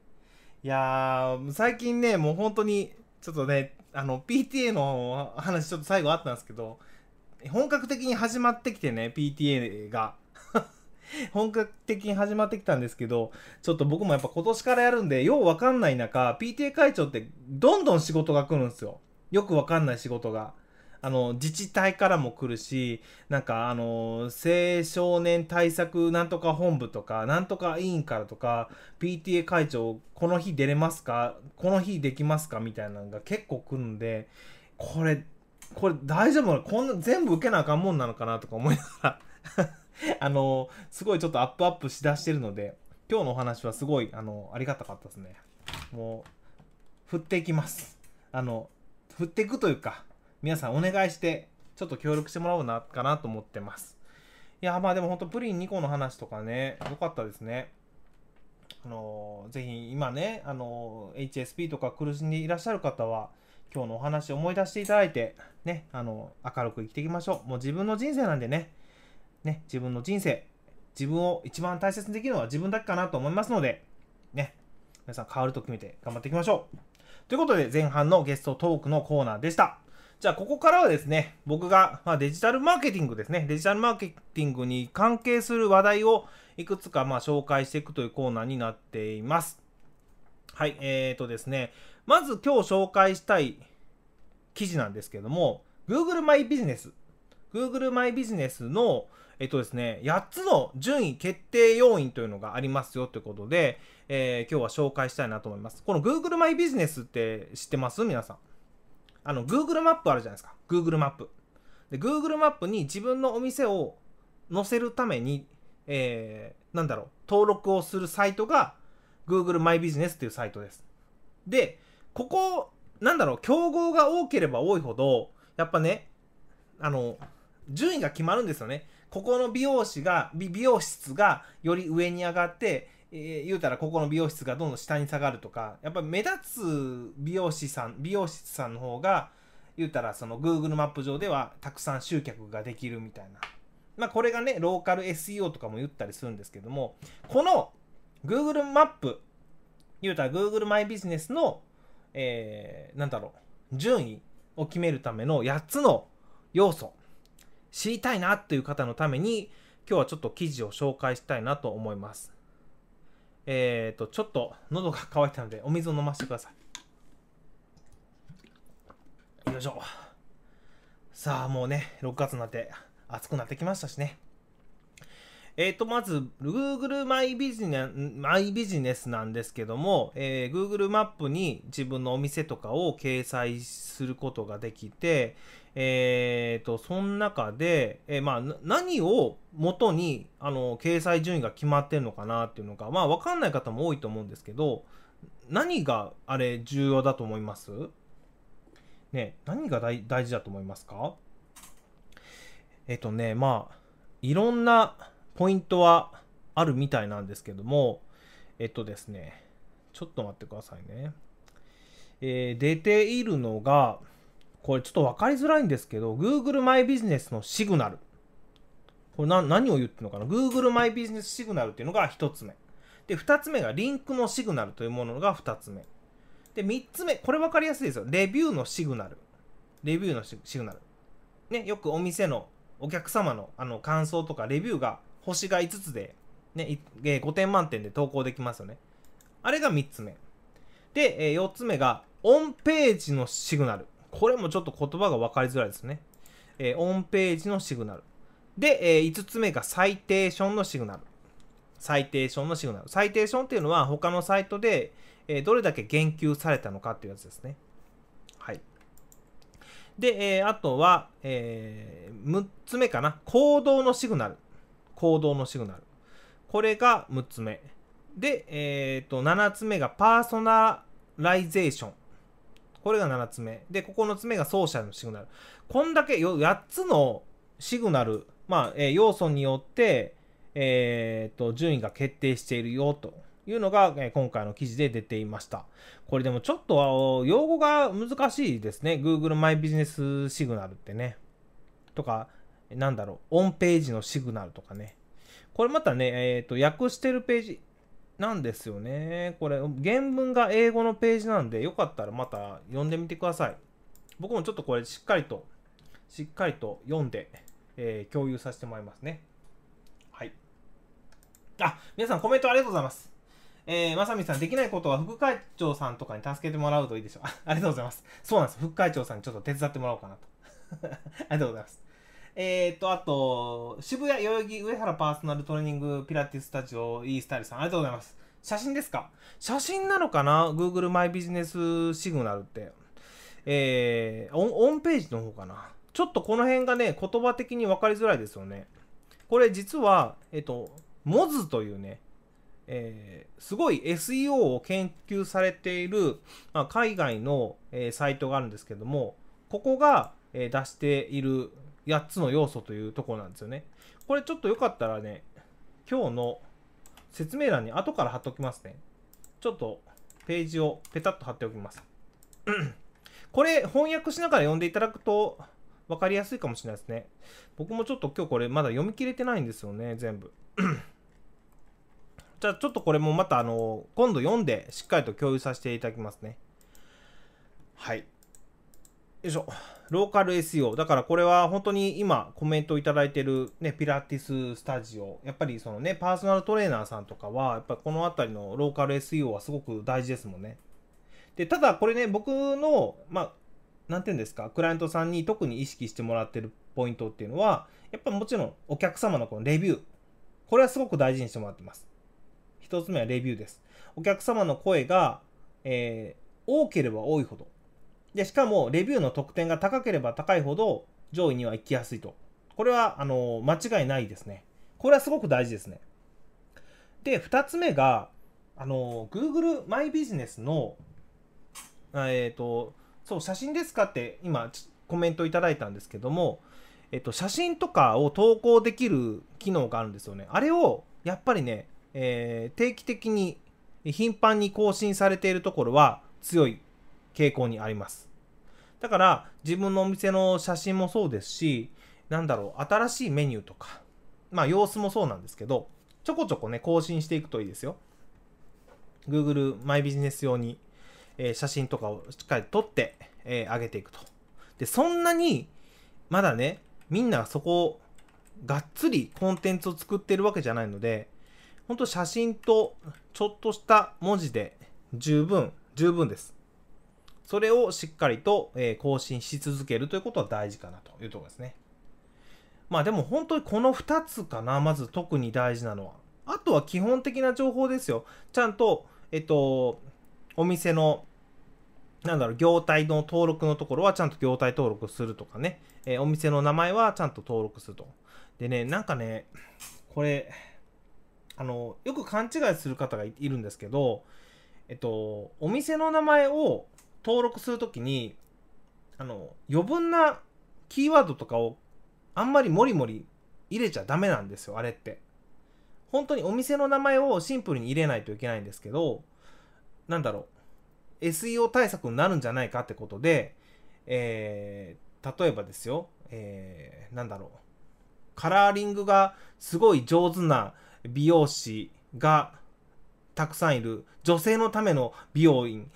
いやー、最近ね、もう本当に、ちょっとね、あの、PTA の話ちょっと最後あったんですけど、本格的に始まってきてね、PTA が。*laughs* 本格的に始まってきたんですけど、ちょっと僕もやっぱ今年からやるんで、ようわかんない中、PTA 会長ってどんどん仕事が来るんですよ。よくわかんない仕事が。あの、自治体からも来るし、なんかあの、青少年対策なんとか本部とか、なんとか委員からとか、PTA 会長、この日出れますか？この日できますか？みたいなのが結構来るんで、これ、これ大丈夫なの？こんな全部受けなあかんもんなのかなとか思いながら、*laughs* あの、すごいちょっとアップアップしだしてるので、今日のお話はすごい、あの、ありがたかったですね。もう、振っていきます。あの、振っていくというか、皆さんお願いして、ちょっと協力してもらおうな、かなと思ってます。いや、まあでも本当プリン2個の話とかね、良かったですね。あのぜひ今ね、あの HSP とか苦しんでいらっしゃる方は、今日のお話を思い出していただいて、ね、あの明るく生きていきましょう。もう自分の人生なんでね、ね、自分の人生、自分を一番大切にできるのは自分だけかなと思いますので、ね、皆さん変わると決めて頑張っていきましょう。ということで、前半のゲストトークのコーナーでした。じゃあ、ここからはですね、僕が、まあ、デジタルマーケティングですね、デジタルマーケティングに関係する話題をいくつかまあ紹介していくというコーナーになっています。はい、えーとですね、まず今日紹介したい記事なんですけども、Google マイビジネス。Google マイビジネスの、えっとですね、8つの順位決定要因というのがありますよということで、えー今日は紹介したいなと思います。この Google マイビジネスって知ってます？皆さん。あの、Google マップあるじゃないですか。Google マップ。で、Google マップに自分のお店を載せるために、えーなんだろう、登録をするサイトが Google マイビジネスっていうサイトです。で、ここ、なんだろう、競合が多ければ多いほど、やっぱね、あの、順位が決まるんですよね。ここの美容師が、美美容室がより上に上がって、えー言うたらここの美容室がどんどん下に下がるとか、やっぱり目立つ美容師さん、美容室さんの方が、言うたらその Google マップ上ではたくさん集客ができるみたいな。まあこれがね、ローカル SEO とかも言ったりするんですけども、この Google マップ、言うたら Google マイビジネスの、えーなんだろう、順位を決めるための8つの要素。知りたいなっていう方のために、今日はちょっと記事を紹介したいなと思います。えっ、ー、と、ちょっと喉が渇いたので、お水を飲ませてください。よいしょ。さあ、もうね、6月になって暑くなってきましたしね。えっ、ー、と、まず、Google マイビジネマイビジネスなんですけども、えー、Google マップに自分のお店とかを掲載することができて、えっ、ー、と、その中で、えー、まあ、何を元に、あの、掲載順位が決まってるのかなっていうのが、まあ、わかんない方も多いと思うんですけど、何があれ重要だと思います？ね、何が大事だと思いますか？えっ、とね、まあ、いろんな、ポイントはあるみたいなんですけども、えっとですね、ちょっと待ってくださいね。えー、出ているのが、これちょっと分かりづらいんですけど、Google マイビジネスのシグナル。これ何を言ってるのかな ?Google マイビジネスシグナルっていうのが1つ目。で、2つ目がリンクのシグナルというものが2つ目。で、3つ目、これ分かりやすいですよ。レビューのシグナル。レビューのシグナル。ね、よくお店のお客様のあの感想とかレビューが星が5つで、ね、5点満点で投稿できますよね。あれが3つ目。で、4つ目が、オンページのシグナル。これもちょっと言葉が分かりづらいですね。えオンページのシグナル。で、え5つ目がサイテーションのシグナル。サイテーションのシグナル。サイテーションっていうのは他のサイトで、えどれだけ言及されたのかっていうやつですね。はい。で、えあとは、え6つ目かな。行動のシグナル。行動のシグナル。これが6つ目。で、えっ、ー、と、7つ目がパーソナライゼーション。これが7つ目。で、9つ目がソーシャルのシグナル。こんだけ8つのシグナル、まあ、えー、要素によって、えっ、と、順位が決定しているよというのが、えー、今回の記事で出ていました。これでもちょっと用語が難しいですね。Google マイビジネスシグナルってね。とか、なんだろう、オンページのシグナルとかね。これまたね、えっ、ー、と、訳してるページなんですよね。これ、原文が英語のページなんで、よかったらまた読んでみてください。僕もちょっとこれしっかりと、しっかりと読んで、えー、共有させてもらいますね。はい。あ、皆さんコメントありがとうございます。えー、まさみさん、できないことは副会長さんとかに助けてもらうといいでしょう。あありがとうございます。そうなんです。副会長さんにちょっと手伝ってもらおうかなと。*laughs* ありがとうございます。えっ、と、あと、渋谷代々木上原パーソナルトレーニングピラティスタジオ E スタイルさん、ありがとうございます。写真ですか？写真なのかな ?Google マイビジネスシグナルって。えー、オンページの方かな？ちょっとこの辺がね、言葉的に分かりづらいですよね。これ実は、えっ、と、モズというね、えー、すごい SEO を研究されている、まあ、海外の、えー、サイトがあるんですけども、ここが、えー、出している8つの要素というところなんですよね。これちょっとよかったらね、今日の説明欄に後から貼っておきますね。ちょっとページをペタッと貼っておきます。*clears throat* これ翻訳しながら読んでいただくと分かりやすいかもしれないですね。僕もちょっと今日これまだ読み切れてないんですよね、全部。*clears throat* じゃあちょっとこれもまたあの今度読んでしっかりと共有させていただきますね。はい。よいしょ。ローカル SEO。だからこれは本当に今コメントいただいてるね、ピラティススタジオ。やっぱりそのね、パーソナルトレーナーさんとかは、やっぱこのあたりのローカル SEO はすごく大事ですもんね。で、ただこれね、僕の、まあ、なんていうんですか、クライアントさんに特に意識してもらってるポイントっていうのは、やっぱもちろんお客様のこのレビュー。これはすごく大事にしてもらってます。一つ目はレビューです。お客様の声が、えー、多ければ多いほど、で、しかも、レビューの得点が高ければ高いほど、上位には行きやすいと。これは、あの、間違いないですね。これはすごく大事ですね。で、2つ目が、あの、Google マイビジネスの、えっ、ー、と、そう、写真ですかって今、コメントいただいたんですけども、えっ、と、写真とかを投稿できる機能があるんですよね。あれを、やっぱりね、えー、定期的に頻繁に更新されているところは強い傾向にあります。だから自分のお店の写真もそうですし、なんだろう、新しいメニューとか、まあ様子もそうなんですけど、ちょこちょこね、更新していくといいですよ。Google マイビジネス用に、えー、写真とかをしっかり撮って、えー、上げていくと。で、そんなに、まだね、みんなそこをがっつりコンテンツを作ってるわけじゃないので本当写真とちょっとした文字で十分十分ですそれをしっかりと、え更新し続けるということは大事かなというところですね。まあでも本当にこの2つかなまず特に大事なのは。あとは基本的な情報ですよ。ちゃんとえっとお店のなんだろう、業態の登録のところはちゃんと業態登録するとかね、えーお店の名前はちゃんと登録すると。でね、なんかね、これ、あの、よく勘違いする方がいるんですけど、えっと、お店の名前を登録するときに、あの、余分なキーワードとかをあんまりもりもり入れちゃダメなんですよ、あれって。本当にお店の名前をシンプルに入れないといけないんですけど、なんだろう、SEO 対策になるんじゃないかってことで、えー例えばですよ、えーなんだろう、カラーリングがすごい上手な美容師がたくさんいる女性のための美容院、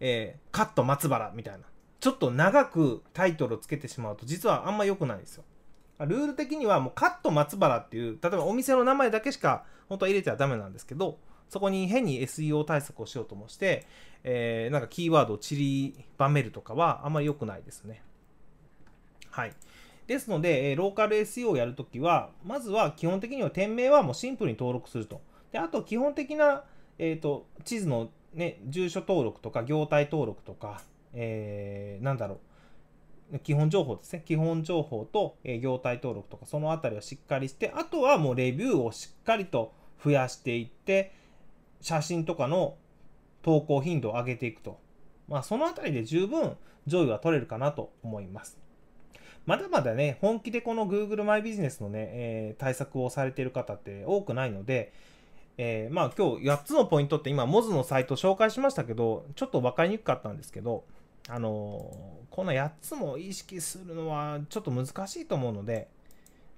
えーカット松原みたいな。ちょっと長くタイトルをつけてしまうと実はあんま良くないんですよ。ルール的にはもうカット松原っていう、例えばお店の名前だけしか本当は入れてはダメなんですけど、そこに変に SEO 対策をしようともして、えーなんかキーワードを散りばめるとかはあんまり良くないですね。はい。ですので、ローカル SEO をやるときは、まずは基本的には店名はもうシンプルに登録すると。で、あと基本的な、えー、と地図の、ね、住所登録とか業態登録とか、えーなんだろう、基本情報ですね。基本情報と、え業態登録とか、そのあたりをしっかりして、あとはもうレビューをしっかりと増やしていって、写真とかの投稿頻度を上げていくと。まあ、そのあたりで十分上位は取れるかなと思います。まだまだね、本気でこの Google マイビジネスのね、えー対策をされている方って多くないので、えーまあ今日8つのポイントって今、モズのサイト紹介しましたけど、ちょっと分かりにくかったんですけど、あのーこの8つも意識するのはちょっと難しいと思うので、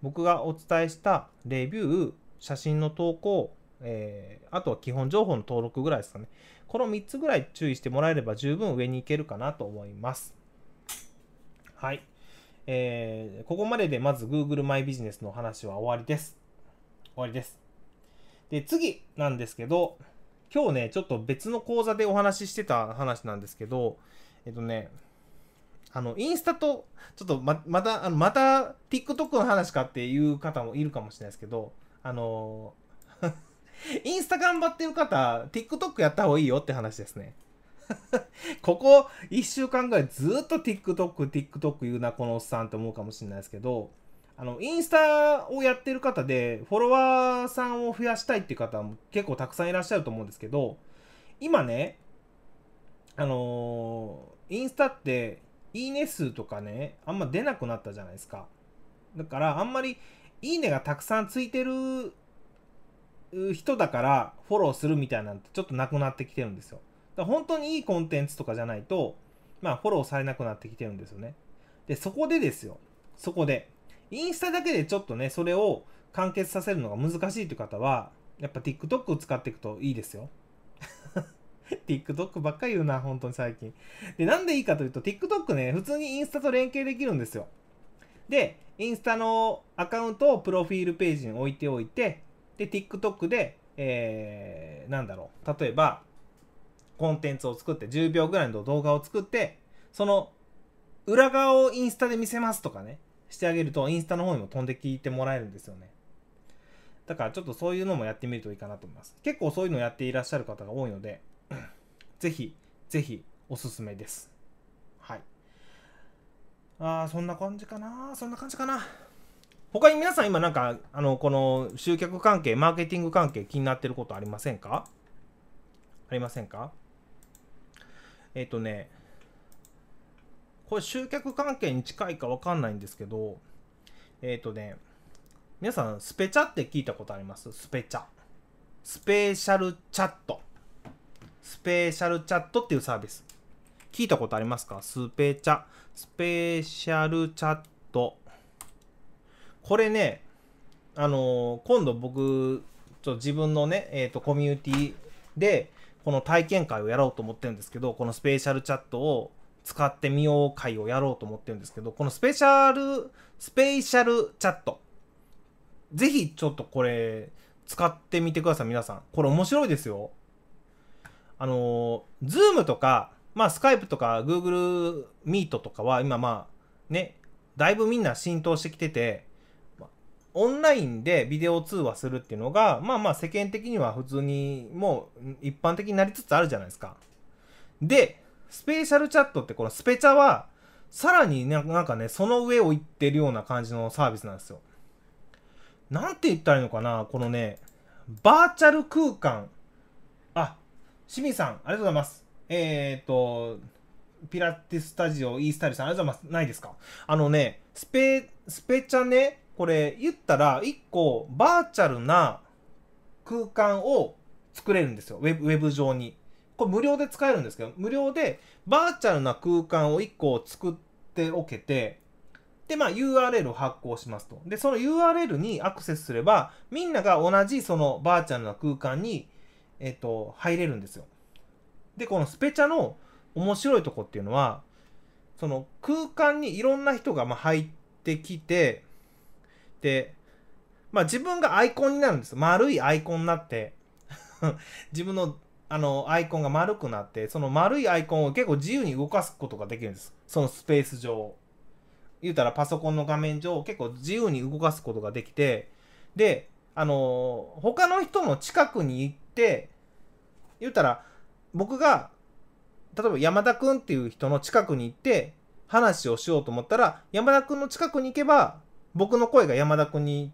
僕がお伝えしたレビュー、写真の投稿、えーあとは基本情報の登録ぐらいですかね。この3つぐらい注意してもらえれば十分上に行けるかなと思います。はい。えーここまででまず Google マイビジネスの話は終わりです。終わりです。で、次なんですけど、今日ね、ちょっと別の講座でお話ししてた話なんですけど、えっとね、あの、インスタと、ちょっとま、また、あのまた TikTok の話かっていう方もいるかもしれないですけど、あの、*laughs* インスタ頑張ってる方、TikTok やった方がいいよって話ですね。*laughs* ここ1週間ぐらいずっと TikTok、TikTok 言うな、このおっさんって思うかもしれないですけど、あの、インスタをやってる方で、フォロワーさんを増やしたいっていう方も結構たくさんいらっしゃると思うんですけど、今ね、あのーインスタって、いいね数とかね、あんま出なくなったじゃないですか。だから、あんまり、いいねがたくさんついてる人だからフォローするみたいなんてちょっとなくなってきてるんですよ。だから本当にいいコンテンツとかじゃないと、まあフォローされなくなってきてるんですよね。で、そこでですよ。そこで。インスタだけでちょっとね、それを完結させるのが難しいという方は、やっぱ TikTok を使っていくといいですよ。*laughs* TikTok ばっかり言うな、本当に最近。で、なんでいいかというと、TikTok ね、普通にインスタと連携できるんですよ。で、インスタのアカウントをプロフィールページに置いておいて、で、TikTok で、えー、なんだろう、例えば、コンテンツを作って、10秒ぐらいの動画を作って、その、裏側をインスタで見せますとかね、してあげると、インスタの方にも飛んで聞いてもらえるんですよね。だからちょっとそういうのもやってみるといいかなと思います。結構そういうのをやっていらっしゃる方が多いので、*clears throat* ぜひ、ぜひ、おすすめです。はい。あー、そんな感じかなそんな感じかな。他に皆さん今なんか、あの、この集客関係、マーケティング関係気になってることありませんか？ありませんか？えっ、とね、これ集客関係に近いかわかんないんですけど、えっ、とね、皆さんスペチャって聞いたことあります？スペチャ。スペシャルチャット。スペシャルチャットっていうサービス。聞いたことありますか？スペチャ。スペシャルチャット。これね、あのー今度僕、ちょっと自分のね、えっ、と、コミュニティで、この体験会をやろうと思ってるんですけど、このスペシャルチャットを使ってみよう会をやろうと思ってるんですけど、このスペシャル、スペシャルチャット。ぜひちょっとこれ、使ってみてください、皆さん。これ面白いですよ。あの、 Zoom とか、まあ、 Skype とか、Google Meet とかは、今まあ、ね、だいぶみんな浸透してきてて、オンラインでビデオ通話するっていうのが、まあまあ世間的には普通にもう一般的になりつつあるじゃないですか。で、 SpatialChat ってこのスペチャは、さらになんかね、その上を行ってるような感じのサービスなんですよ。なんて言ったらいいのかなこのね、バーチャル空間。あ、清水さん、ありがとうございます。えっ、ー、と、ピラティスタジオ、イースタイルさん、ありがとうございます。ないですか？あのね、スペ、スペチャね、これ言ったら、一個バーチャルな空間を作れるんですよ。ウェブウェブ上に。これ無料で使えるんですけど、無料でバーチャルな空間を1個作っておけて、で、まあ URL を発行しますと。で、その URL にアクセスすれば、みんなが同じそのバーチャルな空間に、えっと、入れるんですよ。で、このスペチャの面白いとこっていうのは、その空間にいろんな人がま入ってきて、で、まあ自分がアイコンになるんです。丸いアイコンになって、*laughs* 自分のあのアイコンが丸くなって、その丸いアイコンを結構自由に動かすことができるんです。そのスペース上。言うたらパソコンの画面上結構自由に動かすことができて、で、あの他の人の近くに行って、言うたら僕が、例えば山田くんっていう人の近くに行って話をしようと思ったら、山田くんの近くに行けば僕の声が山田くんに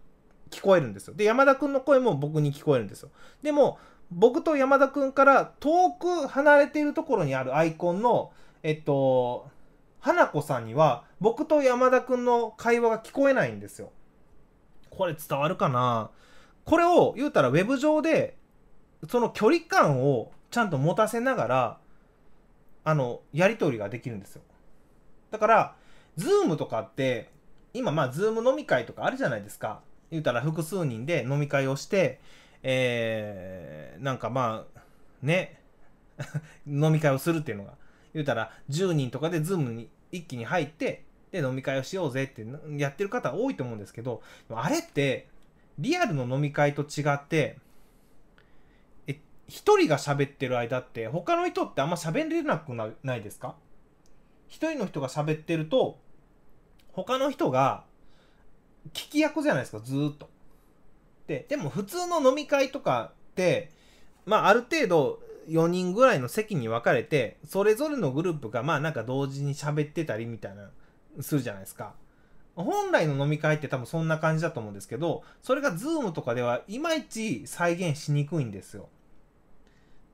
聞こえるんですよ。で、山田くんの声も僕に聞こえるんですよ。でも、僕と山田くんから遠く離れているところにあるアイコンの、えっと、花子さんには僕と山田くんの会話が聞こえないんですよ。これ伝わるかな？これを言うたらウェブ上でその距離感をちゃんと持たせながらあのやり取りができるんですよ。だから、 Zoom とかって今まあ、 Zoom 飲み会とかあるじゃないですか。言うたら複数人で飲み会をして、えー、なんかまあ、ね、*laughs* 飲み会をするっていうのが、言うたら10人とかでズームに一気に入って、で、飲み会をしようぜってやってる方多いと思うんですけど、あれって、リアルの飲み会と違って、え、一人が喋ってる間って、他の人ってあんま喋れなくないですか？一人の人が喋ってると、他の人が聞き役じゃないですか、ずっと。で、でも普通の飲み会とかって、まあある程度4人ぐらいの席に分かれて、それぞれのグループがまあなんか同時に喋ってたりみたいな、するじゃないですか。本来の飲み会って多分そんな感じだと思うんですけど、それが Zoom とかではいまいち再現しにくいんですよ。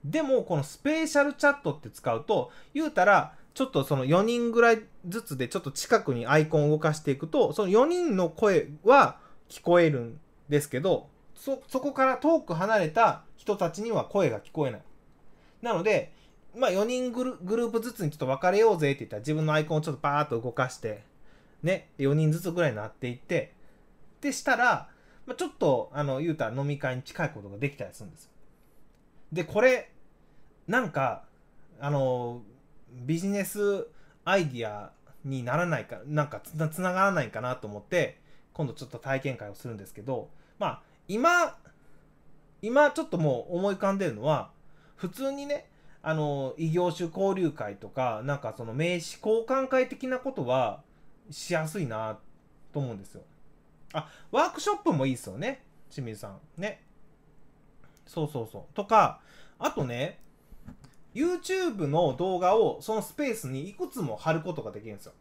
でも、この SpatialChat って使うと、言うたら、ちょっとその4人ぐらいずつでちょっと近くにアイコンを動かしていくと、その4人の声は聞こえるんですけど、そ、そこから遠く離れた人たちには声が聞こえない。なので、まあ4人グルグループずつにちょっと分かれようぜって言ったら自分のアイコンをちょっとバーッと動かして、ね、4人ずつぐらいになっていって、でしたら、まあ、ちょっと、あの、言うたら飲み会に近いことができたりするんですよ。で、これ、なんか、あの、ビジネスアイディアにならないか、なんかつながらないかなと思って、今度ちょっと体験会をするんですけど、まあ、今、今ちょっともう思い浮かんでるのは、普通にね、あの、異業種交流会とか、なんかその名刺交換会的なことはしやすいなと思うんですよ。あ、ワークショップもいいですよね。清水さん。ね。そうそうそう。とか、あとね、YouTube の動画をそのスペースにいくつも貼ることができるんですよ。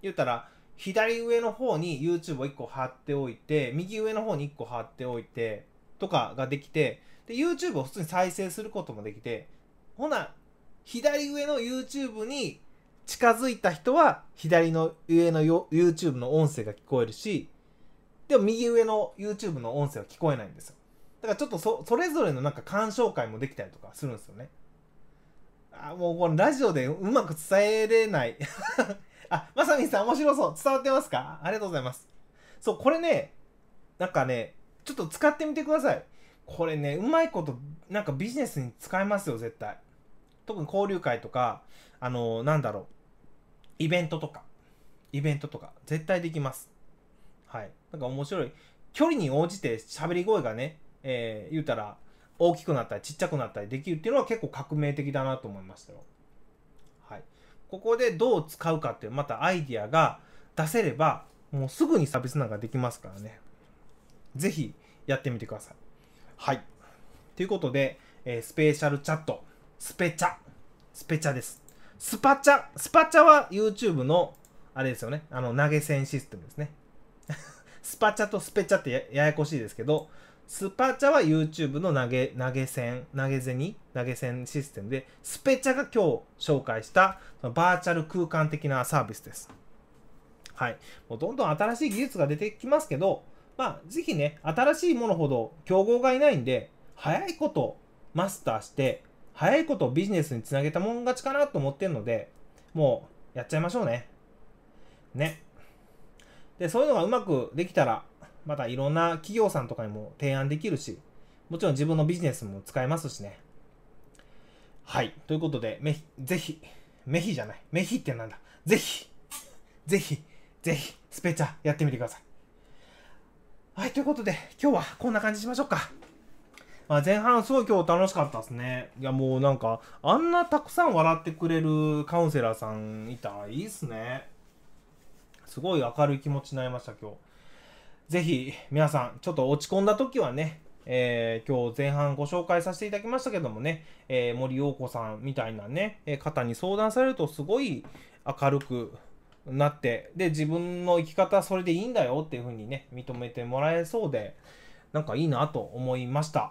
言ったら、左上の方に YouTube を1個貼っておいて、右上の方に1個貼っておいて、とかができて、で、YouTube を普通に再生することもできて、ほな、左上の YouTube に近づいた人は、左の上の YouTube の音声が聞こえるし、でも右上の YouTube の音声は聞こえないんですよ。だからちょっとそそれぞれのなんか鑑賞会もできたりとかするんですよね。あもうこのラジオでうまく伝えれない *laughs* あ、まさみさん面白そう。伝わってますか？ありがとうございます。そう、これね、なんかね、ちょっと使ってみてください。これね、うまいこと、なんかビジネスに使えますよ、絶対。特に交流会とか、あの、なんだろう、イベントとか、イベントとか、絶対できます。はい。なんか面白い。距離に応じて喋り声がね、えー言うたら、大きくなったりちっちゃくなったりできるっていうのは結構革命的だなと思いましたよ。はい。ここでどう使うかっていう、またアイディアが出せれば、もうすぐにサービスなんかできますからね。ぜひやってみてください。はい。ということで、えースペシャルチャット、スペチャ、スペチャです。スパチャ、スパチャは YouTube の、あれですよね、あの投げ銭システムですね。*laughs* スパチャとスペチャってややこしいですけど、スパチャは YouTube の投げ、投げ銭、投げ銭、投げ銭システムで、スペチャが今日紹介したバーチャル空間的なサービスです。はい。もうどんどん新しい技術が出てきますけど、まあ、ぜひね、新しいものほど競合がいないんで、早いことマスターして、早いことビジネスにつなげたもん勝ちかなと思ってるので、もうやっちゃいましょうね。ね。で、そういうのがうまくできたら、またいろんな企業さんとかにも提案できるし、もちろん自分のビジネスも使えますしね。はい。ということで、めひ、ぜひ、めひじゃない。めひってなんだ。ぜひ、ぜひ、ぜひ、スペチャやってみてください。はい。ということで、今日はこんな感じしましょうか。まあ、前半すごい今日楽しかったですね。いやもうなんか、あんなたくさん笑ってくれるカウンセラーさんいたらいいっすね。すごい明るい気持ちになりました今日。ぜひ皆さん、ちょっと落ち込んだ時はね、えー今日前半ご紹介させていただきましたけどもね、えー森陽子さんみたいなね、え方に相談されるとすごい明るくなって、で、自分の生き方それでいいんだよっていう風にね、認めてもらえそうで、なんかいいなと思いました。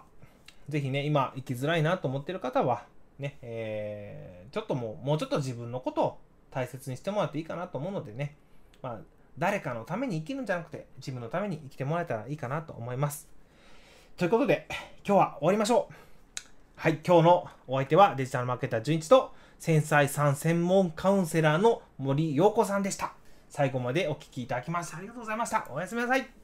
ぜひね、今生きづらいなと思ってる方は、ね、えーちょっともう、もうちょっと自分のことを大切にしてもらっていいかなと思うのでね、まあ、誰かのために生きるんじゃなくて、自分のために生きてもらえたらいいかなと思います。ということで、今日は終わりましょう。はい、今日のお相手はデジタルマーケター純一と、繊細さん専門カウンセラーの森陽子さんでした。最後までお聴きいただきましてありがとうございました。おやすみなさい。